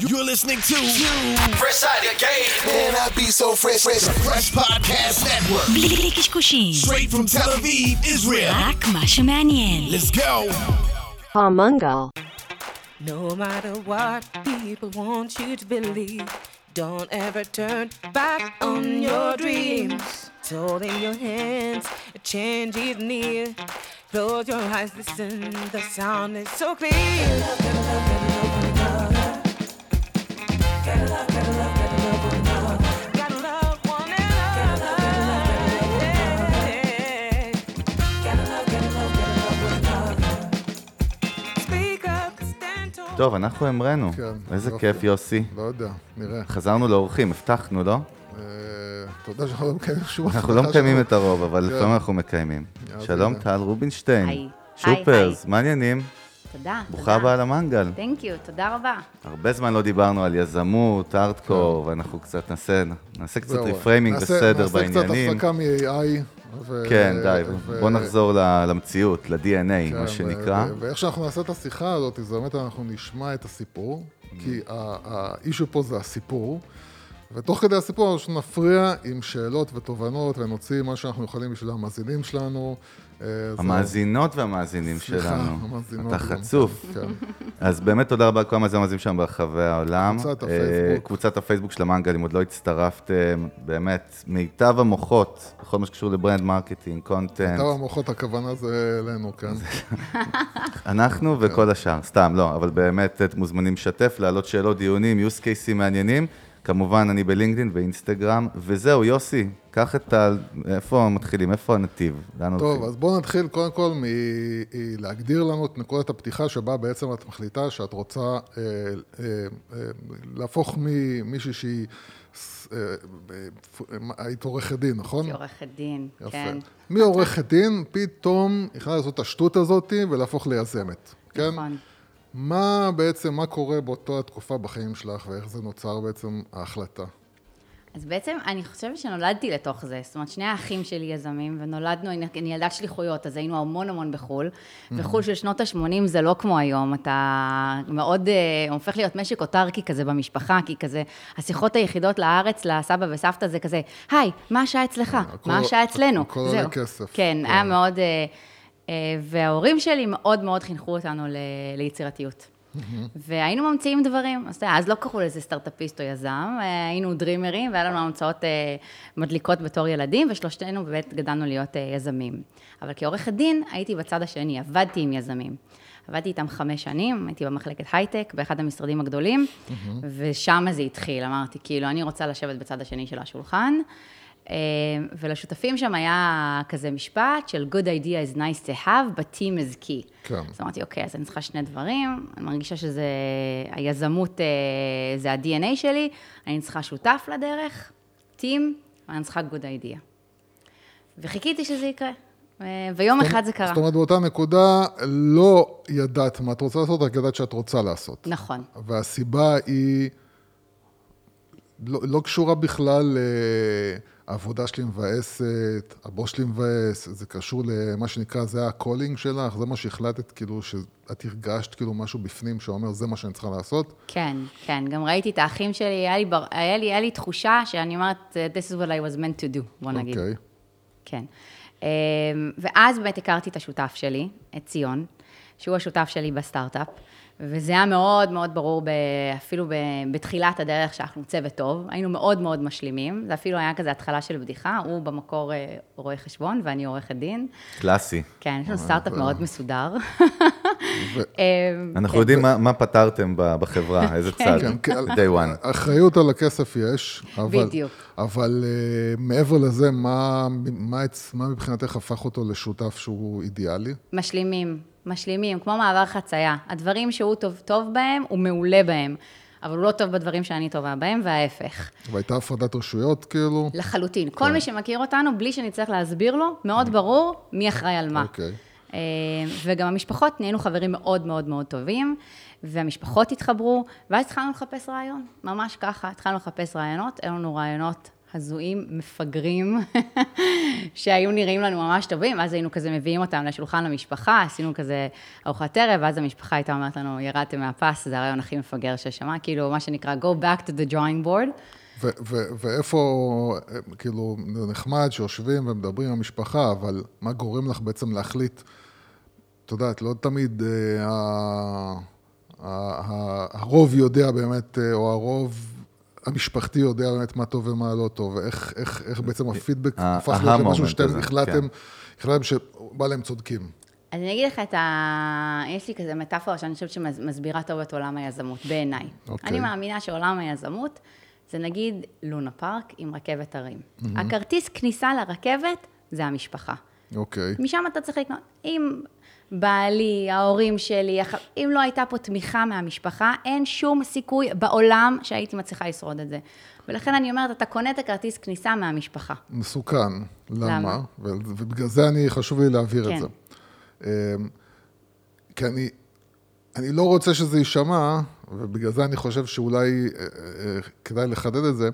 You're listening to Fresh out the game. Man, I be so fresh, fresh, fresh podcast network. בלי בלי קשקושים, Straight from Tel Aviv, Israel. רק מה שמעניין. Let's go. Palmungal. No matter what people want you to believe, don't ever turn back on your dreams. It's all in your hands, a change is near. Close your eyes, listen, the sound is so clear. טוב, אנחנו המראנו. כן, איזה יופי. כיף, יוסי. לא יודע, נראה. חזרנו לאורחים, הבטחנו, לא? אה, יודע שאנחנו לא מקיימים שום אנחנו לא מקיימים. את הרוב, אבל כן. לפעמים אנחנו מקיימים. שלום. טל רובינשטיין. היי. שופרס, מה העניינים? תודה. ברוכה הבאה למנגל. thank you, תודה רבה. הרבה זמן לא דיברנו על יזמות, ארטקור, ואנחנו קצת נעשה נעשה קצת כן. reframing נעשה- וסדר נעשה קצת בעניינים. הפסקה מ-AI. ו- כן, די, ו- בוא נחזור למציאות, ל-DNA, כן, מה שנקרא. ו- ואיך שאנחנו נעשה את השיחה הזאת, זה באמת אנחנו נשמע את הסיפור, כי ה- ה issue פה זה הסיפור, ותוך כדי הסיפור אנחנו נפריע עם שאלות ותובנות, ונוציא מה שאנחנו יכולים בשביל המאזינים שלנו. אה, המאזינות והמאזינים שלנו. אתה. חצוף. כן. אז באמת תודה רבה לכל המאזינים שלנו ברחבי העולם. קבוצת אה, הפייסבוק. קבוצת הפייסבוק של המנגל, אם עוד לא הצטרפתם, באמת, מיטב המוחות, בכל מה שקשור ל brand marketing, content. טוב, המוחות הכוונה זה אלינו, כן. אנחנו וכל השאר, סתם, לא, אבל באמת מוזמנים לשתף, להעלות שאלות, דיונים, use cases מעניינים. כמובן, אני בלינקדאין ואינסטגרם, וזהו, יוסי, קח את ה... איפה מתחילים? איפה הנתיב? לאן טוב, הולכים? אז בואו נתחיל קודם כל מלהגדיר לנו את נקודת הפתיחה שבה בעצם את מחליטה שאת רוצה אה, אה, אה, להפוך ממישהי שהיא, אה, אה, היית עורכת דין, נכון? כעורכת דין, יפה. כן. מעורכת דין, פתאום החלטת לעשות את השטות הזאת ולהפוך ליזמת, כן? נכון. מה בעצם, מה קורה באותה התקופה בחיים שלך ואיך זה נוצר בעצם ההחלטה? אז בעצם אני חושבת שנולדתי לתוך זה. זאת אומרת, שני האחים שלי יזמים, ונולדנו, אני ילדת שליחויות, אז היינו המון המון בחו"ל. וחו"ל של שנות ה-80 זה לא כמו היום, אתה מאוד, אה, הופך להיות משק אוטרקי כזה במשפחה, כי כזה, השיחות היחידות לארץ, לסבא וסבתא זה כזה, היי, מה השעה אצלך? הכל- מה השעה אצלנו? הכל עולה כסף. כן, כן. היה מאוד... אה, וההורים שלי מאוד מאוד חינכו אותנו ל- ליצירתיות. והיינו ממציאים דברים, אז, אז לא קראו לזה סטארט-אפיסט או יזם, אה, היינו דרימרים, והיה לנו המצאות אה, מדליקות בתור ילדים, ושלושתנו באמת גדלנו להיות אה, יזמים. אבל כעורכת דין, הייתי בצד השני, עבדתי עם יזמים. עבדתי איתם חמש שנים, הייתי במחלקת הייטק, באחד המשרדים הגדולים, ושם זה התחיל, אמרתי, כאילו, אני רוצה לשבת בצד השני של השולחן. אה, ולשותפים שם היה כזה משפט של good idea is nice to have, but team is key. כן. אז אמרתי, אוקיי, אז אני צריכה שני דברים, אני מרגישה שזה, היזמות אה, זה ה-DNA שלי, אני צריכה שותף לדרך, טים, ואני צריכה good idea. וחיכיתי שזה יקרה, אה, ויום אחד זה קרה. זאת אומרת, באותה נקודה לא ידעת מה את רוצה לעשות, רק ידעת שאת רוצה לעשות. נכון. והסיבה היא לא, לא קשורה בכלל לעבודה שלי מבאסת, הבוס שלי מבאס, זה קשור למה שנקרא, זה ה calling שלך, זה מה שהחלטת, כאילו, שאת הרגשת כאילו משהו בפנים שאומר, זה מה שאני צריכה לעשות. כן, כן, גם ראיתי את האחים שלי, היה לי, בר- היה לי, היה לי תחושה שאני אומרת, this is what I was meant to do, בוא נגיד. אוקיי. כן. אמ, ואז באמת הכרתי את השותף שלי, את ציון, שהוא השותף שלי בסטארט-אפ, וזה היה מאוד מאוד ברור, ב, אפילו ב, בתחילת הדרך שאנחנו צוות טוב, היינו מאוד מאוד משלימים, זה אפילו היה כזה התחלה של בדיחה, הוא במקור אה, רואה חשבון ואני עורכת דין. קלאסי. כן, יש לנו סטארט-אפ מאוד מסודר. ו- אמ, אנחנו יודעים מה- מה פתרתם ב- בחברה, איזה צד. כן, כן. day one. אחריות על הכסף יש, אבל, בדיוק. אבל uh, מעבר לזה, מה, מה, אצ- מה מבחינתך הפך אותו לשותף שהוא אידיאלי? משלימים, משלימים, כמו מעבר חצייה. הדברים שהוא טוב, טוב בהם, הוא מעולה בהם, אבל הוא לא טוב בדברים שאני טובה בהם, וההפך. והייתה הפרדת רשויות, כאילו? לחלוטין. כל מי שמכיר אותנו, בלי שנצטרך להסביר לו, מאוד ברור מי אחראי על מה. אוקיי. אה, וגם המשפחות, נהיינו חברים מאוד מאוד מאוד טובים, והמשפחות התחברו, ואז התחלנו לחפש רעיון, ממש ככה, התחלנו לחפש רעיונות, היו לנו רעיונות הזויים, מפגרים, שהיו נראים לנו ממש טובים, ואז היינו כזה מביאים אותם לשולחן המשפחה, עשינו כזה ארוחת ערב, ואז המשפחה הייתה אומרת לנו, ירדתם מהפס, זה הרעיון הכי מפגר ששמע, כאילו, מה שנקרא, go back to the drawing board. ואיפה, כאילו, זה נחמד שיושבים ומדברים עם המשפחה, אבל מה גורם לך בעצם להחליט, את יודעת, לא תמיד אה, הרוב יודע באמת, אה, או הרוב המשפחתי יודע באמת מה טוב ומה לא טוב, ואיך איך, איך בעצם הפידבק ה- הפך להיות הה moment שאתם החלטתם, כן. החלטתם שבא להם צודקים. אז אני אגיד לך את ה... יש לי כזה מטאפורה שאני חושבת שמסבירה טוב את עולם היזמות, בעיניי. אוקיי. אני מאמינה שעולם היזמות זה נגיד לונה פארק עם רכבת הרים. הכרטיס כניסה לרכבת זה המשפחה. אוקיי. משם אתה צריך לקנות. אם בעלי, ההורים שלי, הח- אם לא הייתה פה תמיכה מהמשפחה, אין שום סיכוי בעולם שהייתי מצליחה לשרוד את זה. ולכן אני אומרת, אתה קונה את הכרטיס כניסה מהמשפחה. מסוכן. למה? למה? ובגלל זה אני, חשוב לי להבהיר כן. את זה. אמ, כי אני, אני לא רוצה שזה יישמע, ובגלל זה אני חושב שאולי אה, אה, כדאי לחדד את זה.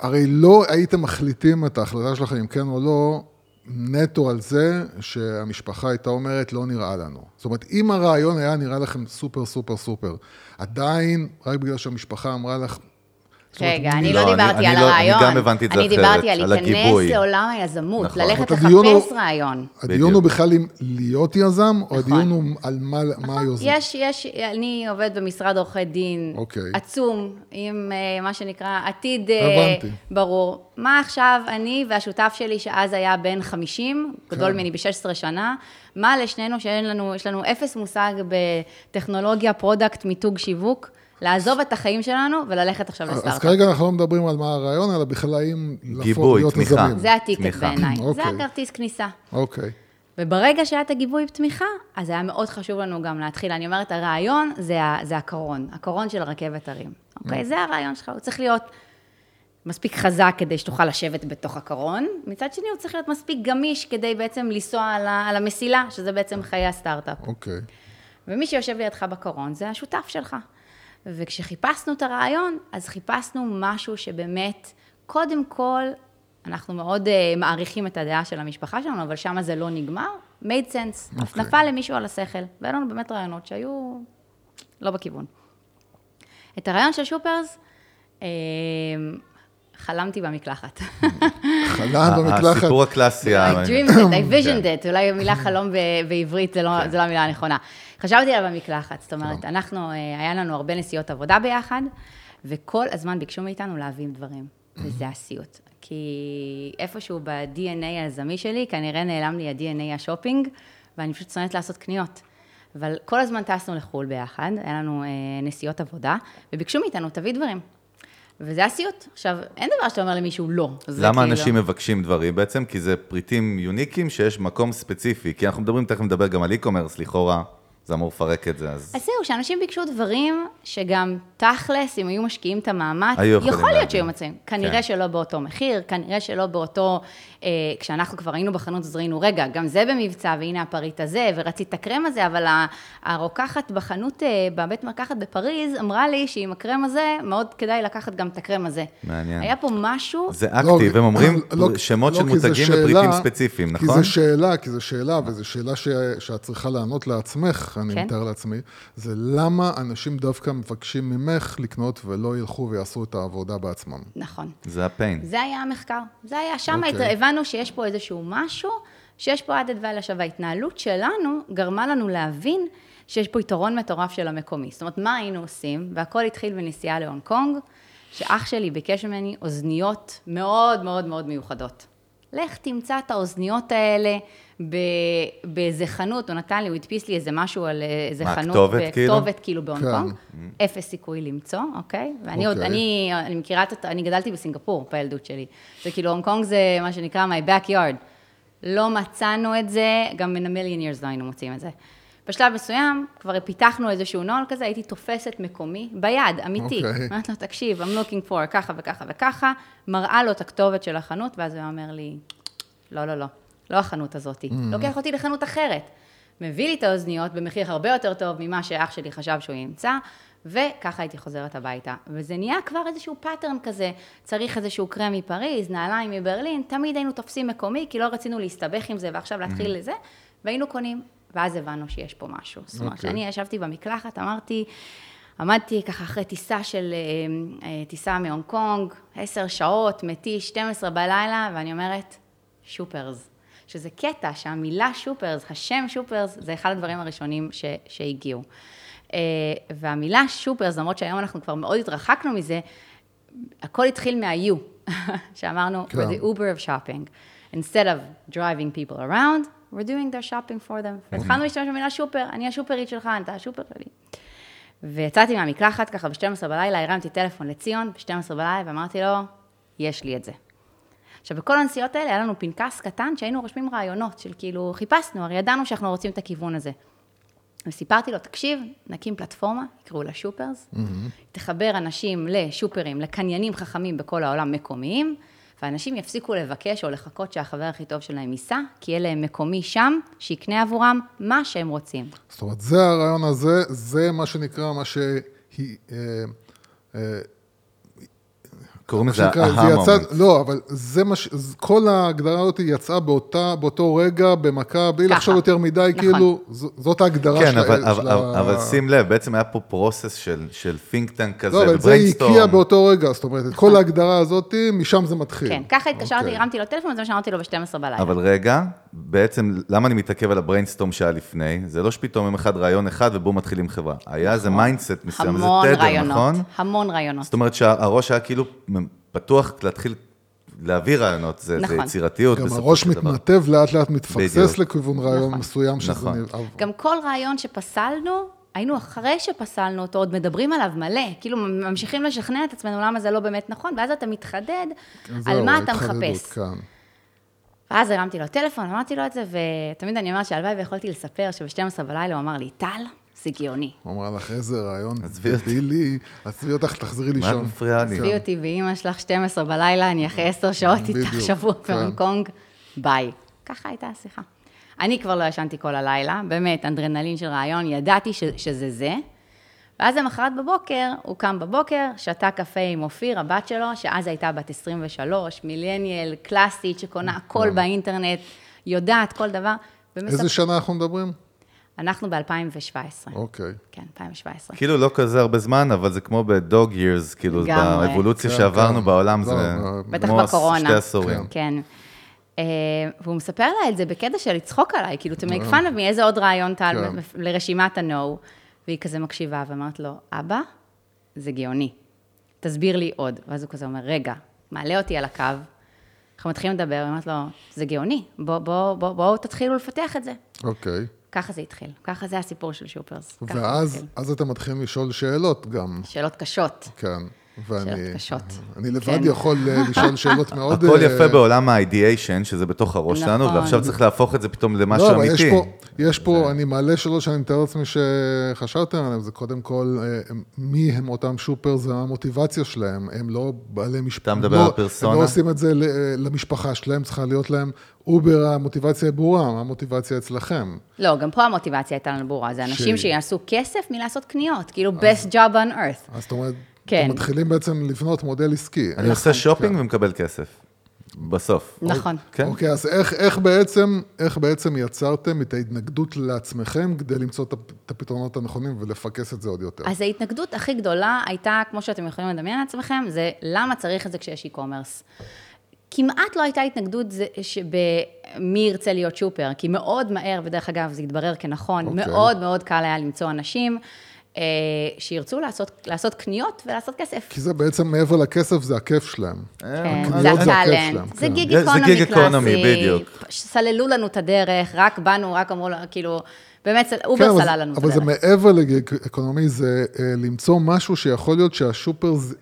הרי לא הייתם מחליטים את ההחלטה שלכם אם כן או לא, נטו על זה שהמשפחה הייתה אומרת, לא נראה לנו. זאת אומרת, אם הרעיון היה נראה לכם סופר סופר סופר, עדיין, רק בגלל שהמשפחה אמרה לך... רגע, אני לא, לא אני- דיברתי אני על לא- אני הרעיון. גם הבנתי את זה אני אחרת, דיברתי על על להיכנס הגיבוי. לעולם היזמות, נכון. ללכת לחפש רעיון. הדיון הוא. בכלל אם להיות יזם, או הדיון הוא על מה. נכון. יש, יש, אני עובדת במשרד עורכי דין, אוקיי. עצום, עם אה, מה שנקרא עתיד אה. ברור. מה עכשיו אני והשותף שלי, שאז היה בן 50, גדול כן. ממני ב-16 שנה, מה לשנינו שאין לנו, יש לנו אפס מושג בטכנולוגיה, פרודקט, מיתוג, שיווק, לעזוב את החיים שלנו וללכת עכשיו אז לסטארט-אפ. כרגע אנחנו לא מדברים על מה הרעיון, אלא בכלל האם להפוך להיות תמיכה. יזמים. זה הטיקט. בעיניי, זה אוקיי. הכרטיס כניסה. אוקיי. וברגע שהיה את הגיבוי תמיכה, אז היה מאוד חשוב לנו גם להתחיל. אני אומרת, הרעיון זה, זה הקרון, הקרון של רכבת הרים. אוקיי? זה הרעיון שלך, הוא צריך להיות מספיק חזק כדי שתוכל לשבת בתוך הקרון. מצד שני, הוא צריך להיות מספיק גמיש כדי בעצם לנסוע על, על המסילה, שזה בעצם חיי הסטארט-אפ. אוקיי. ומי שיושב לידך בקרון זה השותף שלך. וכשחיפשנו את הרעיון, אז חיפשנו משהו שבאמת, קודם כל, אנחנו מאוד uh, מעריכים את הדעה של המשפחה שלנו, אבל שם זה לא נגמר, made sense. אוקיי. נפל למישהו על השכל, והיו לנו באמת רעיונות שהיו לא בכיוון. את הרעיון של שופרס, אה, חלמתי במקלחת. חלם במקלחת. הסיפור הקלאסי. I dreamed it, I כן. visioned it, אולי המילה חלום בעברית זה לא, זה לא המילה הנכונה. חשבתי עליו במקלחת, זאת אומרת, אנחנו, אה, היה לנו הרבה נסיעות עבודה ביחד, וכל הזמן ביקשו מאיתנו להביא דברים, וזה הסיוט. כי איפשהו ב-DNA היזמי שלי, כנראה נעלם לי ה-DNA השופינג, ואני פשוט שונאת לעשות קניות. אבל כל הזמן טסנו לחו"ל ביחד, היה לנו אה, נסיעות עבודה, וביקשו מאיתנו, תביא דברים. וזה הסיוט. עכשיו, אין דבר שאתה אומר למישהו לא. למה כאילו- אנשים מבקשים דברים? בעצם כי זה פריטים יוניקים שיש מקום ספציפי. כי אנחנו מדברים, תכף נדבר גם על e-commerce, לכאורה, זה אמור לפרק את זה, אז... אז זהו, שאנשים ביקשו דברים שגם תכלס, אם היו משקיעים את המאמץ, יכול להיות. שהיו מציעים. כנראה כן. שלא באותו מחיר, כנראה שלא באותו... אה, כשאנחנו כבר היינו בחנות, אז ראינו, רגע, גם זה במבצע, והנה הפריט הזה, ורצית את הקרם הזה, אבל הרוקחת בחנות, אה, בבית מרקחת בפריז, אמרה לי שעם הקרם הזה, מאוד כדאי לקחת גם את הקרם הזה. מעניין. היה פה משהו... זה לא, אקטיב, הם אומרים לא, שמות לא, של כי זה מותגים שאלה- לפריטים ספציפיים, כי נכון? זו שאלה, כי זו שאלה, וזו שאלה ש... שאת צריכה לענות לעצמך, אני כן. מתאר לעצמי, זה למה אנשים דווקא מבקשים ממך לקנות ולא ילכו ויעשו את העבודה בעצמם. נכון. זה הפיין. זה היה המחקר. זה היה, שם אוקיי. הבנו שיש פה איזשהו משהו, שיש פה added value. עכשיו, ההתנהלות שלנו גרמה לנו להבין שיש פה יתרון מטורף של המקומי. זאת אומרת, מה היינו עושים? והכל התחיל בנסיעה להונג קונג, שאח שלי ביקש ממני אוזניות מאוד מאוד מאוד מיוחדות. לך תמצא את האוזניות האלה ב- באיזה חנות, הוא נתן לי, הוא הדפיס לי איזה משהו על איזה מה, חנות, כתובת, כאילו? כתובת כאילו בהונג כן. קונג, אפס סיכוי למצוא, אוקיי? ואני עוד, אוקיי. אני, אני מכירה את, אני גדלתי בסינגפור בילדות שלי. זה כאילו, הונג קונג זה מה שנקרא my backyard. לא מצאנו את זה, גם in a million years לא היינו מוצאים את זה. בשלב מסוים, כבר פיתחנו איזשהו נוהל כזה, הייתי תופסת מקומי, ביד, אמיתי. אוקיי. אומרת לו, תקשיב, I'm looking for ככה וככה וככה, מראה לו את הכתובת של החנות, ואז הוא אומר לי, לא, לא, לא, לא החנות הזאתי. לוקח אותי לחנות אחרת. מביא לי את האוזניות במחיר הרבה יותר טוב ממה שאח שלי חשב שהוא ימצא, וככה הייתי חוזרת הביתה. וזה נהיה כבר איזשהו pattern כזה, צריך איזשהו קרם מפריז, נעליים מברלין, תמיד היינו תופסים מקומי, כי לא רצינו להסתבך עם זה ועכשיו להתחיל לזה, והיינו קונים, ואז הבנו שיש פה משהו. זאת אומרת, אוקיי. כשאני ישבתי במקלחת, אמרתי, עמדתי ככה אחרי טיסה של, אה, אה, טיסה מהונג קונג, עשר שעות, מתיש, 12 בלילה, ואני אומרת, שופרס. שזה קטע שהמילה שופרס, השם שופרס, זה אחד הדברים הראשונים ש, שהגיעו. אה, והמילה שופרס, למרות שהיום אנחנו כבר מאוד התרחקנו מזה, הכל התחיל מה-U, שאמרנו, כן. the Uber of shopping. Instead of driving people around, we're doing their shopping for them. והתחלנו להשתמש במילה שופר, אני השופרית שלך, אתה השופר שלי. ויצאתי מהמקלחת ככה ב-12 בלילה, הרמתי טלפון לציון ב-12 בלילה ואמרתי לו, יש לי את זה. עכשיו, בכל הנסיעות האלה היה לנו פנקס קטן שהיינו רושמים רעיונות של כאילו, חיפשנו, הרי ידענו שאנחנו רוצים את הכיוון הזה. וסיפרתי לו, תקשיב, נקים פלטפורמה, יקראו לה שופרס, תחבר אנשים לשופרים, לקניינים חכמים בכל העולם מקומיים, ואנשים יפסיקו לבקש או לחכות שהחבר הכי טוב שלהם ייסע, כי יהיה להם מקומי שם, שיקנה עבורם מה שהם רוצים. זאת אומרת, זה הרעיון הזה, זה מה שנקרא, מה שהיא... אה, אה, קוראים לזה אהה זה moment. לא, אבל זה מה ש... כל ההגדרה הזאת יצאה באותה, באותו רגע, במכה, בלי ככה. לחשוב יותר מדי, נכון. כאילו, זאת ההגדרה כן, של אבל, ה- אבל, של אבל, ה- אבל שים לב, בעצם היה פה process של, של think tank כזה, לא, אבל זה. הקיע באותו רגע, זאת אומרת, את כל ההגדרה הזאת, משם זה מתחיל. כן, ככה התקשרתי, אוקיי. הרמתי לו טלפון, וזה מה שאמרתי לו ב-12 בלילה. אבל רגע, בעצם, למה אני מתעכב על ה brainstorm שהיה לפני? זה לא שפתאום יום אחד רעיון אחד ובואו מתחילים חברה. היה איזה mindset מסוים, איזה תדר, רעיונות, נכון? המון רעיונות. זאת אומרת שהראש היה כאילו פתוח להתחיל להביא רעיונות, זה, זה נכון. יצירתיות גם בסופו הראש של דבר. מתנתב, לאט לאט מתפקסס בדיוק. לכיוון רעיון מסוים שזה... נכון. נראה- גם כל רעיון שפסלנו, היינו אחרי שפסלנו אותו, עוד מדברים עליו מלא, כאילו ממשיכים לשכנע את עצמנו למה זה לא באמת נכון, ואז אתה מתחדד על זהו, מה אתה מחפש. כן. ואז הרמתי לו טלפון, אמרתי לו את זה, ותמיד אני אומרת שהלוואי ויכולתי לספר שב-12 בלילה הוא אמר לי, טל, זה גאוני. הוא אמר לך, איזה רעיון עזבי אותי." דבילי, עזבי אותך, תחזרי מה את לישון. מפריעה לי? עזבי אותי ואימא שלך 12 בלילה, אני אחרי 10 שעות איתך שבוע כן. בהונג קונג, ביי. ככה הייתה השיחה. אני כבר לא ישנתי כל הלילה, באמת, אדרנלין של רעיון, ידעתי שזה זה. ואז למחרת בבוקר, הוא קם בבוקר, שתה קפה עם אופיר, הבת שלו, שאז הייתה בת 23, מילניאל, קלאסית, שקונה הכל באינטרנט, יודעת כל דבר. ומספ- איזה שנה אנחנו מדברים? אנחנו ב-2017. אוקיי. כן, 2017. כאילו לא כזה הרבה זמן, אבל זה כמו בדוג years, כאילו. באבולוציה כן, שעברנו כן. בעולם, לא, זה אה, בטח כמו בקורונה. שתי עשורים. כן. אה, והוא מספר לה את זה בקטע של לצחוק עליי, כאילו, to make fun of me, איזה עוד רעיון טל כן. לרשימת ה-no, והיא כזה מקשיבה ואומרת לו, אבא, זה גאוני, תסביר לי עוד. ואז הוא כזה אומר, רגע, מעלה אותי על הקו, אנחנו מתחילים לדבר, היא אומרת לו, זה גאוני, בואו בוא, בוא, בוא, תתחילו לפתח את זה. אוקיי. ככה זה התחיל, ככה זה הסיפור של שופרס. ואז. אז אתם מתחילים לשאול שאלות גם, שאלות קשות. כן. ואני... שאלות קשות. אני לבד כן. יכול אה, לשאול שאלות מאוד... הכל אה, יפה בעולם ה-ideation, שזה בתוך הראש שלנו, נכון. ועכשיו צריך להפוך את זה פתאום למשהו לא, אבל יש אמיתי. פה, יש פה, אני מעלה שאלות שאני מתאר לעצמי שחשבתם עליהן, זה קודם כל, אה, מי הם אותם שופר, זה המוטיבציה שלהם, הם לא בעלי משפחה. אתה מדבר על פרסונה? הם לא עושים את זה ל- למשפחה שלהם, צריכה להיות להם אובר, המוטיבציה ברורה, מה המוטיבציה אצלכם? לא, גם פה המוטיבציה הייתה לנו ברורה, זה אנשים ש- שיעשו כסף מלעשות קניות, כאילו best job on earth. אז זאת אומרת, כן. אתם מתחילים בעצם לבנות מודל עסקי. אני עושה שופינג ומקבל כסף. בסוף. נכון. כן? אוקיי, אז איך, איך, בעצם, איך בעצם יצרתם את ההתנגדות לעצמכם כדי למצוא את הפ- את הפתרונות הנכונים ולפקס את זה עוד יותר? אז ההתנגדות הכי גדולה הייתה, כמו שאתם יכולים לדמיין לעצמכם, זה למה צריך את זה כשיש e-commerce. כמעט לא הייתה התנגדות שבמי ירצה להיות shopper, כי מאוד מהר, ודרך אגב, זה התברר כנכון, אוקיי. מאוד מאוד קל היה למצוא אנשים שירצו לעשות, לעשות קניות ולעשות כסף. כי זה בעצם מעבר לכסף, זה הכיף שלהם. כן, קניות זה זה ה talent, זה כן. gig זה- זה economy gig קלאסי. economy, בדיוק. סללו לנו את הדרך, רק באנו, רק אמרו, לו, כאילו, באמת, כן, Uber אבל, סלל לנו את אבל זה הדרך. מעבר ל gig economy, זה אה, למצוא משהו שיכול להיות שה shoppers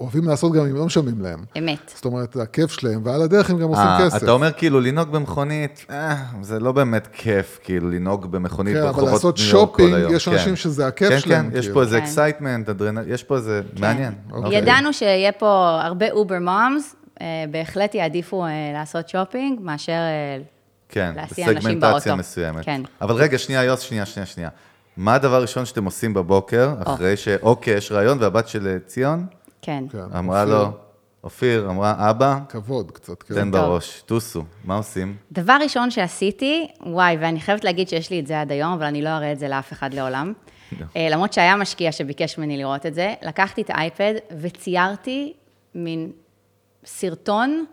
אוהבים לעשות גם אם לא משלמים להם. אמת. זאת אומרת, הכיף שלהם, ועל הדרך הם גם עושים אה, כסף. אתה אומר כאילו לנהוג במכונית, אה, זה לא באמת כיף, כאילו לנהוג במכונית כן, אבל ברחובות לעשות ניו יורק כל שופינג, היום. יש כן. אנשים שזה הכיף כן, שלהם, כן, יש כאילו. פה איזה כן. excitement, אדרנל, יש פה איזה מעניין. אוקיי. ידענו שיהיה פה הרבה Uber moms, בהחלט יעדיפו אה, לעשות שופינג, מאשר... כן, בסגמנטציה. מסוימת. כן. אבל רגע, שנייה, יוס, שנייה, שנייה, שנייה. מה הדבר הראשון שאתם עושים בבוקר, אחרי שאוקיי, יש רעיון, והבת של אה, ציון כן. כן, אמרה לו, אופיר, אמרה, אבא, כבוד קצת, כן. תן בראש, טוסו, מה עושים? דבר ראשון שעשיתי, וואי, ואני חייבת להגיד שיש לי את זה עד היום, אבל אני לא אראה את זה לאף אחד לעולם. אה, למרות שהיה משקיע שביקש ממני לראות את זה, לקחתי את האייפד וציירתי מין סרטון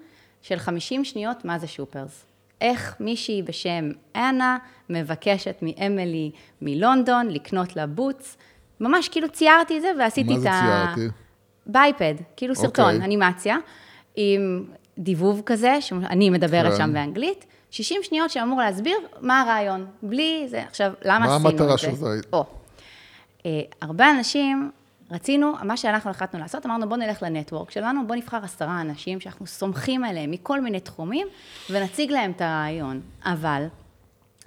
של 50 שניות מה זה שופרס. איך מישהי בשם אנה מבקשת מאמילי מלונדון לקנות לה בוטס. ממש כאילו ציירתי את זה ועשיתי מה את זה ה... ציירתי? באייפד, כאילו סרטון, אוקיי. אנימציה, עם דיבוב כזה, שאני מדברת כן. שם באנגלית, 60 שניות שאמור להסביר מה הרעיון, בלי זה. עכשיו, למה מה עשינו את זה? המטרה של זה? או, אה, הרבה אנשים, רצינו, מה שאנחנו החלטנו לעשות, אמרנו בוא נלך לנטוורק שלנו, בוא נבחר עשרה אנשים שאנחנו סומכים עליהם מכל מיני תחומים, ונציג להם את הרעיון. אבל,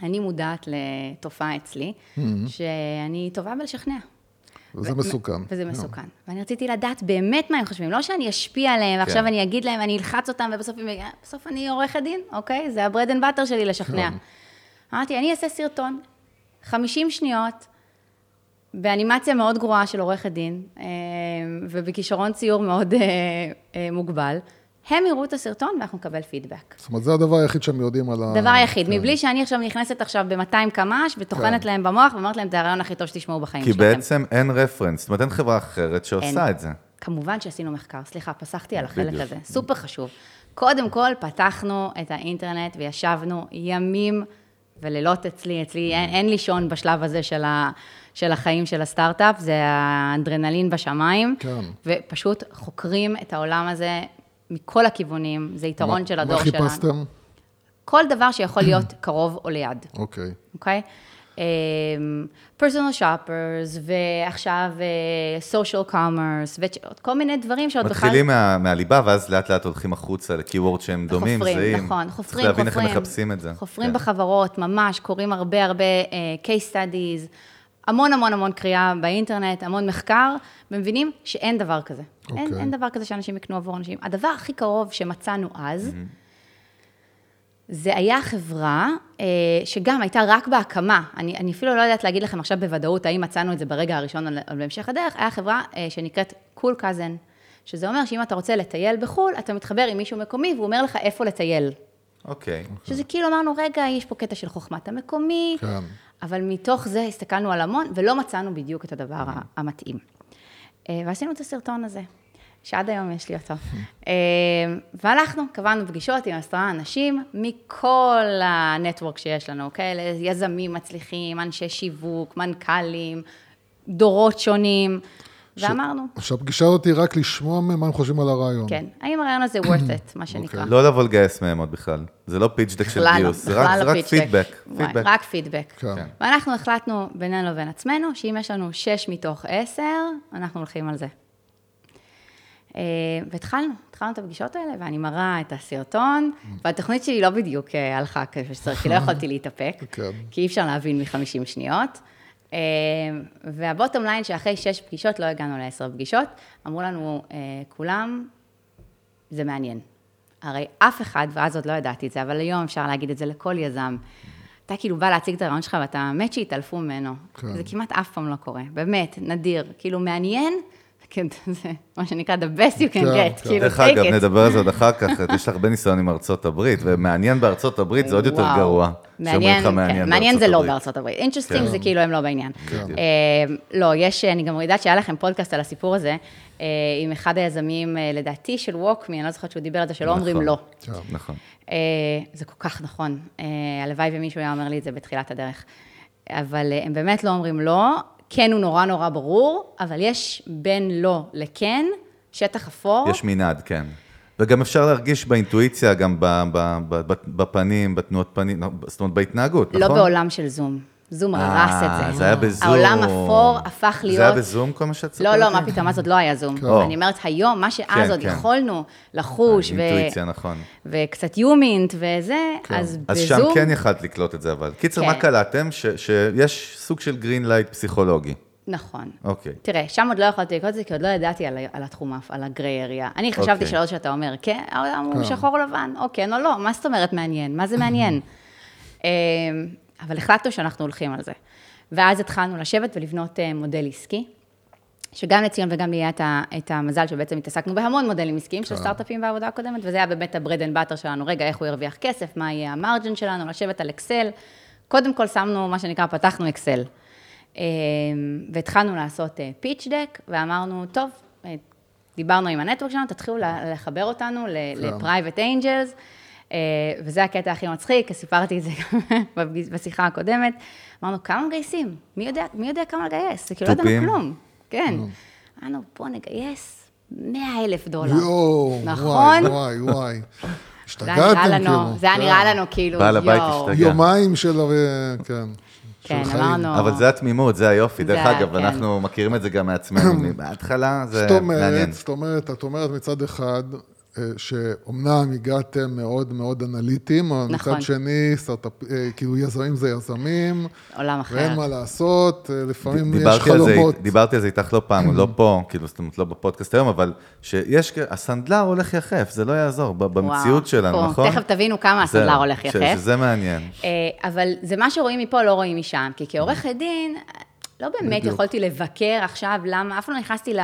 אני מודעת לתופעה אצלי, שאני טובה בלשכנע. וזה ו- מסוכן. וזה לא. מסוכן. ואני רציתי לדעת באמת מה הם חושבים, לא שאני אשפיע עליהם, ועכשיו כן. אני אגיד להם, אני אלחץ אותם, ובסוף הם... בסוף אני עורכת דין, אוקיי? זה ה-bread and butter שלי לשכנע. כן. אמרתי, אני אעשה סרטון, 50 שניות, באנימציה מאוד גרועה של עורכת דין, אה, ובכישרון ציור מאוד אה, אה, מוגבל. הם יראו את הסרטון ואנחנו נקבל פידבק. זאת אומרת, זה הדבר היחיד שהם יודעים על ה... דבר יחיד, כן. מבלי שאני עכשיו נכנסת עכשיו ב-200 קמ"ש וטוחנת כן. להם במוח ואומרת להם, זה הרעיון הכי טוב שתשמעו בחיים כי שלכם. בעצם אין רפרנס, זאת אומרת, אין חברה אחרת שעושה אין. את זה. כמובן שעשינו מחקר, סליחה, פסחתי על החלק בדיוק. הזה, סופר חשוב. קודם כל, פתחנו את האינטרנט וישבנו ימים ולילות אצלי, אצלי אין, אין לישון בשלב הזה של, ה, של החיים של הסטארט-אפ, זה האדרנלין בשמיים, כן. ופשוט חוקרים את העולם הזה מכל הכיוונים, זה יתרון מה- של הדור מה שלנו. חיפשתם? כל דבר שיכול להיות קרוב או ליד. אוקיי. אוקיי? פרסונל שופרס, ועכשיו סושיאל קומרס, ועוד כל מיני דברים שעוד בכלל... מתחילים מה- מהליבה, ואז לאט לאט הולכים החוצה לקיוורד שהם דומים, חופרים, זהים. נכון, חופרים, צריך להבין איך חופרים. הם מחפשים את זה. חופרים כן. בחברות, ממש, קוראים הרבה הרבה uh, case studies, המון המון המון קריאה באינטרנט, המון מחקר, ומבינים שאין דבר כזה. אין, אוקיי. אין דבר כזה שאנשים יקנו עבור אנשים. הדבר הכי קרוב שמצאנו אז, זה היה חברה אה, שגם הייתה רק בהקמה. אני, אני אפילו לא יודעת להגיד לכם עכשיו בוודאות האם מצאנו את זה ברגע הראשון או בהמשך הדרך, היה חברה אה, שנקראת קול cool קאזן, שזה אומר שאם אתה רוצה לטייל בחו"ל, אתה מתחבר עם מישהו מקומי והוא אומר לך איפה לטייל. אוקיי. שזה כאילו אמרנו, רגע, יש פה קטע של חוכמת המקומי, כן. אבל מתוך זה הסתכלנו על המון, ולא מצאנו בדיוק את הדבר המתאים. אה, ועשינו את הסרטון הזה, שעד היום יש לי אותו. אה, והלכנו, קבענו פגישות עם עשרה אנשים מכל הנטוורק שיש לנו, כאלה יזמים מצליחים, אנשי שיווק, מנכ"לים, דורות שונים, ואמרנו, עכשיו, הפגישה הזאת היא רק לשמוע מהם מה הם חושבים על הרעיון. כן, האם הרעיון הזה worth it, מה שנקרא. לא לבוא לגייס מהם עוד בכלל. זה לא פיץ' דק של לא, גיוס, זה רק- זה לא רק. פידבק. פידבק. רק פידבק. כן. כן. ואנחנו החלטנו בינינו לבין עצמנו, שאם יש לנו שש מתוך עשר, אנחנו הולכים על זה. אה, והתחלנו, התחלנו את הפגישות האלה, ואני מראה את הסרטון, והתוכנית שלי לא בדיוק אה, הלכה כפי שצריך, כי לא יכולתי להתאפק, כן. כי אי אפשר להבין מ-50 שניות. אה, והבוטום ליין שאחרי שש פגישות לא הגענו לעשר פגישות, אמרו לנו אה, כולם, זה מעניין. הרי אף אחד, ואז עוד לא ידעתי את זה, אבל היום אפשר להגיד את זה לכל יזם. אתה כאילו בא להציג את הרעיון שלך ואתה מת שיתעלפו ממנו. כן. זה כמעט אף פעם לא קורה, באמת, נדיר. כאילו מעניין, זה מה שנקרא the best you can כן, get, כן. כאילו דרך take אגב, it. נדבר על זה עוד אחר כך, יש לך הרבה ניסיון עם ארצות הברית, ומעניין בארצות הברית זה עוד יותר. גרוע. מעניין, כן, מעניין זה לא. בארצות הברית. interesting כן. זה כאילו הם לא בעניין. כן. אה, לא, יש, אני גם יודעת שהיה לכם פודקאסט על הסיפור הזה, אה, עם אחד היזמים, אה, לדעתי של ווקמי, אני לא זוכרת שהוא דיבר על זה, שלא אומרים נכון. לא. כן. נכון. אה, זה כל כך נכון. הלוואי ומישהו היה אומר לי את זה בתחילת הדרך. אבל הם באמת לא אומרים לא, כן הוא נורא נורא ברור, אבל יש בין לא לכן, שטח אפור. יש מנעד, כן. וגם אפשר להרגיש באינטואיציה, גם בפנים, בתנועות פנים, זאת אומרת, בהתנהגות, לא נכון? בעולם של זום. זום הרס את אה, זה. זה היה בזום. העולם אפור הפך להיות... זה היה בזום כל מה שאת לא, ספרת לא, לי? מה פתאום, אז עוד לא היה זום. או. אני אומרת, היום, מה שאז כן, עוד כן. יכולנו לחוש, ו- אינטואיציה, נכון. וקצת יומינט וזה, אז אז שם בזום... כן יכלת לקלוט את זה, אבל. קיצר, כן. מה קלטתם? שיש סוג של green light פסיכולוגי. נכון. אוקיי. תראה, שם עוד לא יכולתי לקרוא את זה, כי עוד לא ידעתי על, על התחום, על ה gray area. אני חשבתי אוקיי. שלא שאתה אומר, כן, העולם הוא כן. שחור לבן, או כן או לא, מה זאת אומרת מעניין? מה זה מעניין? אבל החלטנו שאנחנו הולכים על זה. ואז התחלנו לשבת ולבנות אה, מודל עסקי, שגם לציון וגם לי היה את המזל שבעצם התעסקנו בהמון מודלים עסקיים של סטארט-אפים בעבודה הקודמת, וזה היה באמת ה bread and butter שלנו, רגע, איך הוא ירוויח כסף, מה יהיה ה margin שלנו, לשבת על אקסל. קודם כל שמנו, מה שנקרא, פתחנו אקסל. אה, והתחלנו לעשות pitch deck, ואמרנו, טוב, אה, דיברנו עם ה network שלנו, תתחילו לחבר אותנו ל private angels, וזה הקטע הכי מצחיק, סיפרתי את זה גם בשיחה הקודמת. אמרנו, כמה מגייסים? מי יודע, מי יודע כמה לגייס? זה כאילו לא? ידענו כלום. כן. אמרנו, בוא נגייס 100 אלף דולר. יואו, נכון? וואי, וואי, וואי. השתגעתם כאילו. זה היה כן. נראה לנו כאילו, בעל הבית יואו. השתגע. יומיים של, אה, כן. כן. אמרנו... אבל זה התמימות, זה היופי. דרך זה, אגב, כן. אנחנו מכירים את זה גם מעצמנו. בהתחלה זה מעניין. זאת אומרת, את אומרת מצד אחד, אה, שאומנם הגעתם מאוד מאוד אנליטיים, אבל נכון. מצד שני, סטארט-אפ, אה, כאילו יזמים זה יזמים, עולם אחר. ואין מה לעשות, אה, לפעמים יש דיברתי על, זה, חלומות. דיברתי על זה איתך לא פעם, לא פה, כאילו, זאת אומרת, לא בפודקאסט היום, אבל שיש, הסנדלר הולך יחף, זה לא יעזור, ב- במציאות וואו, שלנו, פה, נכון? תכף תבינו כמה זהו, הסנדלר הולך ש- יחף. שזה מעניין. אה, אבל זה מה שרואים מפה, לא רואים משם. כי כעורכת דין, לא באמת בדיוק. יכולתי לבקר עכשיו למה, אף פעם לא נכנסתי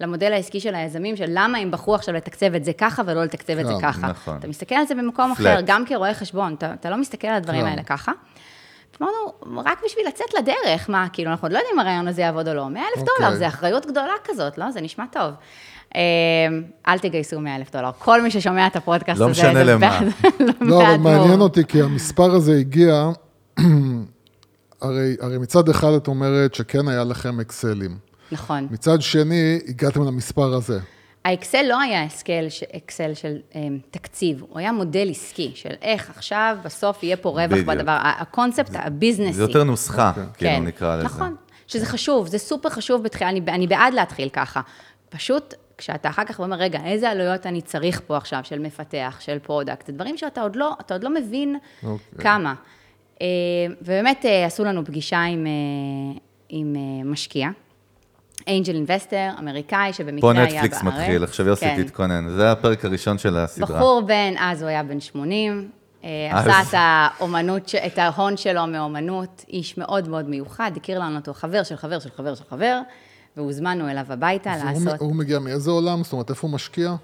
למודל העסקי של היזמים, של למה הם בחרו עכשיו לתקצב את זה ככה ולא לתקצב את זה כן, ככה. נכון. אתה מסתכל על זה במקום Flat. אחר, גם כרואה חשבון, אתה, אתה לא מסתכל על הדברים כן. האלה ככה. אמרנו, רק בשביל לצאת לדרך, מה, כאילו, אנחנו עוד לא יודעים אם הרעיון הזה יעבוד או לא. 100 אלף אוקיי. דולר, זה אחריות גדולה כזאת, לא? זה נשמע טוב. אה, אל תגייסו 100 אלף דולר. כל מי ששומע את הפודקאסט לא הזה, משנה זה למה. לא, אבל מעניין. אותי, כי המספר הזה הגיע, הרי, הרי מצד אחד את אומרת שכן היה לכם אקסלים. נכון. מצד שני, הגעתם למספר הזה. האקסל לא היה אקסל, אקסל של um, תקציב, הוא היה מודל עסקי של איך עכשיו בסוף יהיה פה רווח בדיוק. בדבר, הקונספט הביזנסי. זה יותר נוסחה, אוקיי. כאילו נקרא לזה. נכון, שזה חשוב, זה סופר חשוב בתחילה, אני, אני בעד להתחיל ככה. פשוט, כשאתה אחר כך אומר, רגע, איזה עלויות אני צריך פה עכשיו של מפתח, של product, זה דברים שאתה עוד לא, אתה עוד לא מבין אוקיי. כמה. אה, ובאמת אה, עשו לנו פגישה עם, אה, עם משקיע, angel investor, אמריקאי, שבמקרה פה היה בארץ. נטפליקס מתחיל, עכשיו יוסי כן. תתכונן. זה הפרק הראשון של הסדרה. בחור בן, אז הוא היה בן 80, אה, אז. עשה את האומנות, את ההון שלו מאומנות, איש מאוד מאוד מיוחד, הכיר לנו אותו חבר של חבר של חבר של חבר, והוזמנו אליו הביתה לעשות... הוא מגיע מאיזה עולם? זאת אומרת, איפה הוא משקיע?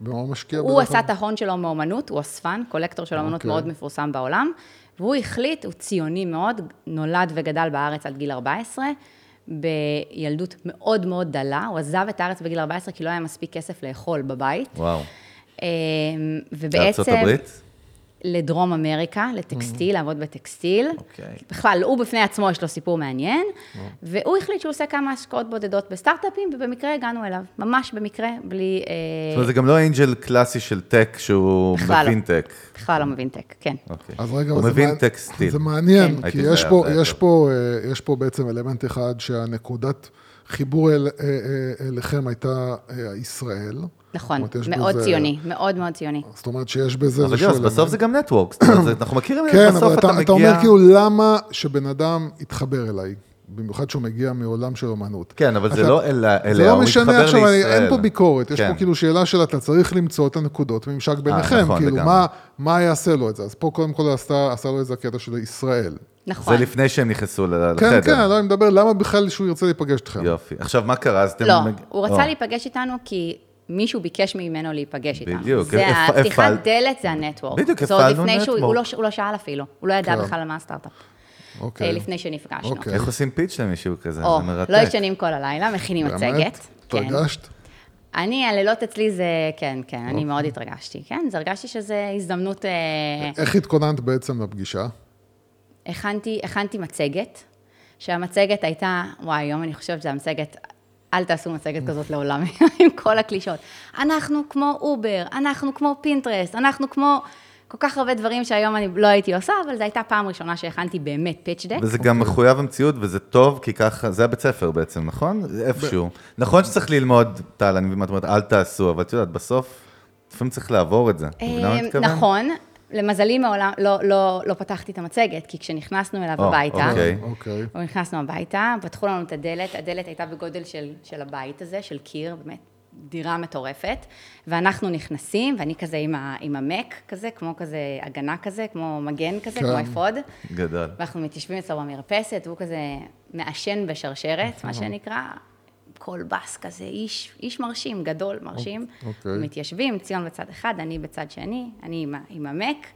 במה הוא משקיע? הוא עשה? את ההון שלו מאומנות, הוא אספן, קולקטור של אומנות אוקיי. מאוד מפורסם בעולם, והוא החליט, הוא ציוני מאוד, נולד וגדל בארץ עד גיל 14, בילדות מאוד מאוד דלה, הוא עזב את הארץ בגיל 14 כי לא היה מספיק כסף לאכול בבית. וואו. בארצות ובעצם, הברית? לדרום אמריקה, לטקסטיל, לעבוד בטקסטיל. אוקיי. בכלל, הוא בפני עצמו, יש לו סיפור מעניין, והוא החליט שהוא עושה כמה השקעות בודדות בסטארט-אפים, ובמקרה הגענו אליו, ממש במקרה, בלי... אה, זאת אומרת, זה גם לא angel קלאסי של tech שהוא לא. מבין טק. בכלל לא מבין טק, כן. אוקיי. אז רגע, הוא מבין מעניין- טקסטיל. זה מעניין, כן. כי יש פה, יש. פה, אה, יש פה בעצם אלמנט אחד שהנקודת חיבור אל, אה, אה, אליכם הייתה אה, ישראל. נכון, יש מאוד בזה- ציוני, מאוד מאוד ציוני. זאת אומרת שיש בזה אבל איזשהו יוס, בסוף זה גם נטוורק. זאת אומרת, זה- אנחנו מכירים את כן, זה, אבל בסוף אתה, אתה אתה אומר מגיע... כאילו, למה שבן אדם יתחבר אליי? במיוחד שהוא מגיע מעולם של אומנות. כן, אבל זה אתה- לא אליה, זה לא משנה עכשיו, אני- לישראל. אין פה ביקורת, יש כן. פה כאילו שאלה של אתה צריך למצוא את הנקודות ממשק ביניכם, נכון, כאילו. מה, מה יעשה לו את זה? אז פה קודם כל עשה, עשה לו איזה קטע של ישראל. נכון. זה לפני שהם נכנסו כן, לחדר. כן, לא, אני מדבר, למה בכלל שהוא ירצה להיפגש איתכם? יופי. עכשיו, מה קרה? אז אתם... לא, מג- הוא או. רצה להיפגש איתנו כי מישהו ביקש ממנו להיפגש איתנו. בדיוק, זה הפ- הפתיחת הפעל- דלת, זה הנטוורק. בדיוק, זה עוד הפעלנו לפני שהוא, הוא נטוורק. לא, הוא לא שאל אפילו, הוא לא ידע כן. בכלל על מה הסטארט-אפ. אוקיי. אה, לפני שנפגשנו. אוקיי. איך עושים פיץ' למישהו כזה? או, זה מרתק. לא ישנים כל הלילה, מכינים מצגת. באמת? כן. התרגשת? אני, הלילות אצלי זה, כן, כן, אני אוקיי. מאוד התרגשתי. כן, אז הרגשתי שזו הזדמנות... אה, איך התכוננת בעצם לפגישה? הכנתי, הכנתי מצגת, שהמצגת הייתה, וואי, היום אני חושבת שהמצגת, אל תעשו מצגת כזאת לעולם, עם כל הקלישות. אנחנו כמו אובר, אנחנו כמו פינטרסט, אנחנו כמו כל כך הרבה דברים שהיום אני לא הייתי עושה, אבל זו הייתה פעם ראשונה שהכנתי באמת pitch deck. וזה גם אוקיי. מחויב המציאות, וזה טוב, כי ככה, זה הבית ספר בעצם, נכון? איפשהו. נכון שצריך ללמוד, טל, אני מבין מה את אומרת, אל תעשו, אבל את יודעת, בסוף, לפעמים צריך לעבור את זה. את מבינה מה אני מתכוון? נכון, למזלי מעולם, לא, לא, לא פתחתי את המצגת, כי כשנכנסנו אליו oh, הביתה, אוקיי. אוקיי. Okay. נכנסנו הביתה, פתחו לנו את הדלת, הדלת הייתה בגודל של, של הבית הזה, של קיר, באמת, דירה מטורפת, ואנחנו נכנסים, ואני כזה עם, ה, עם המק כזה, כמו כזה הגנה כזה, כמו מגן כזה, כן. כמו אפוד. גדל. ואנחנו מתיישבים אצלו במרפסת, והוא כזה מעשן בשרשרת, מה אה. שנקרא, קולבס כזה, איש, איש מרשים, גדול, מרשים. אוקיי. Okay. מתיישבים, ציון בצד אחד, אני בצד שני, אני עם, עם המק,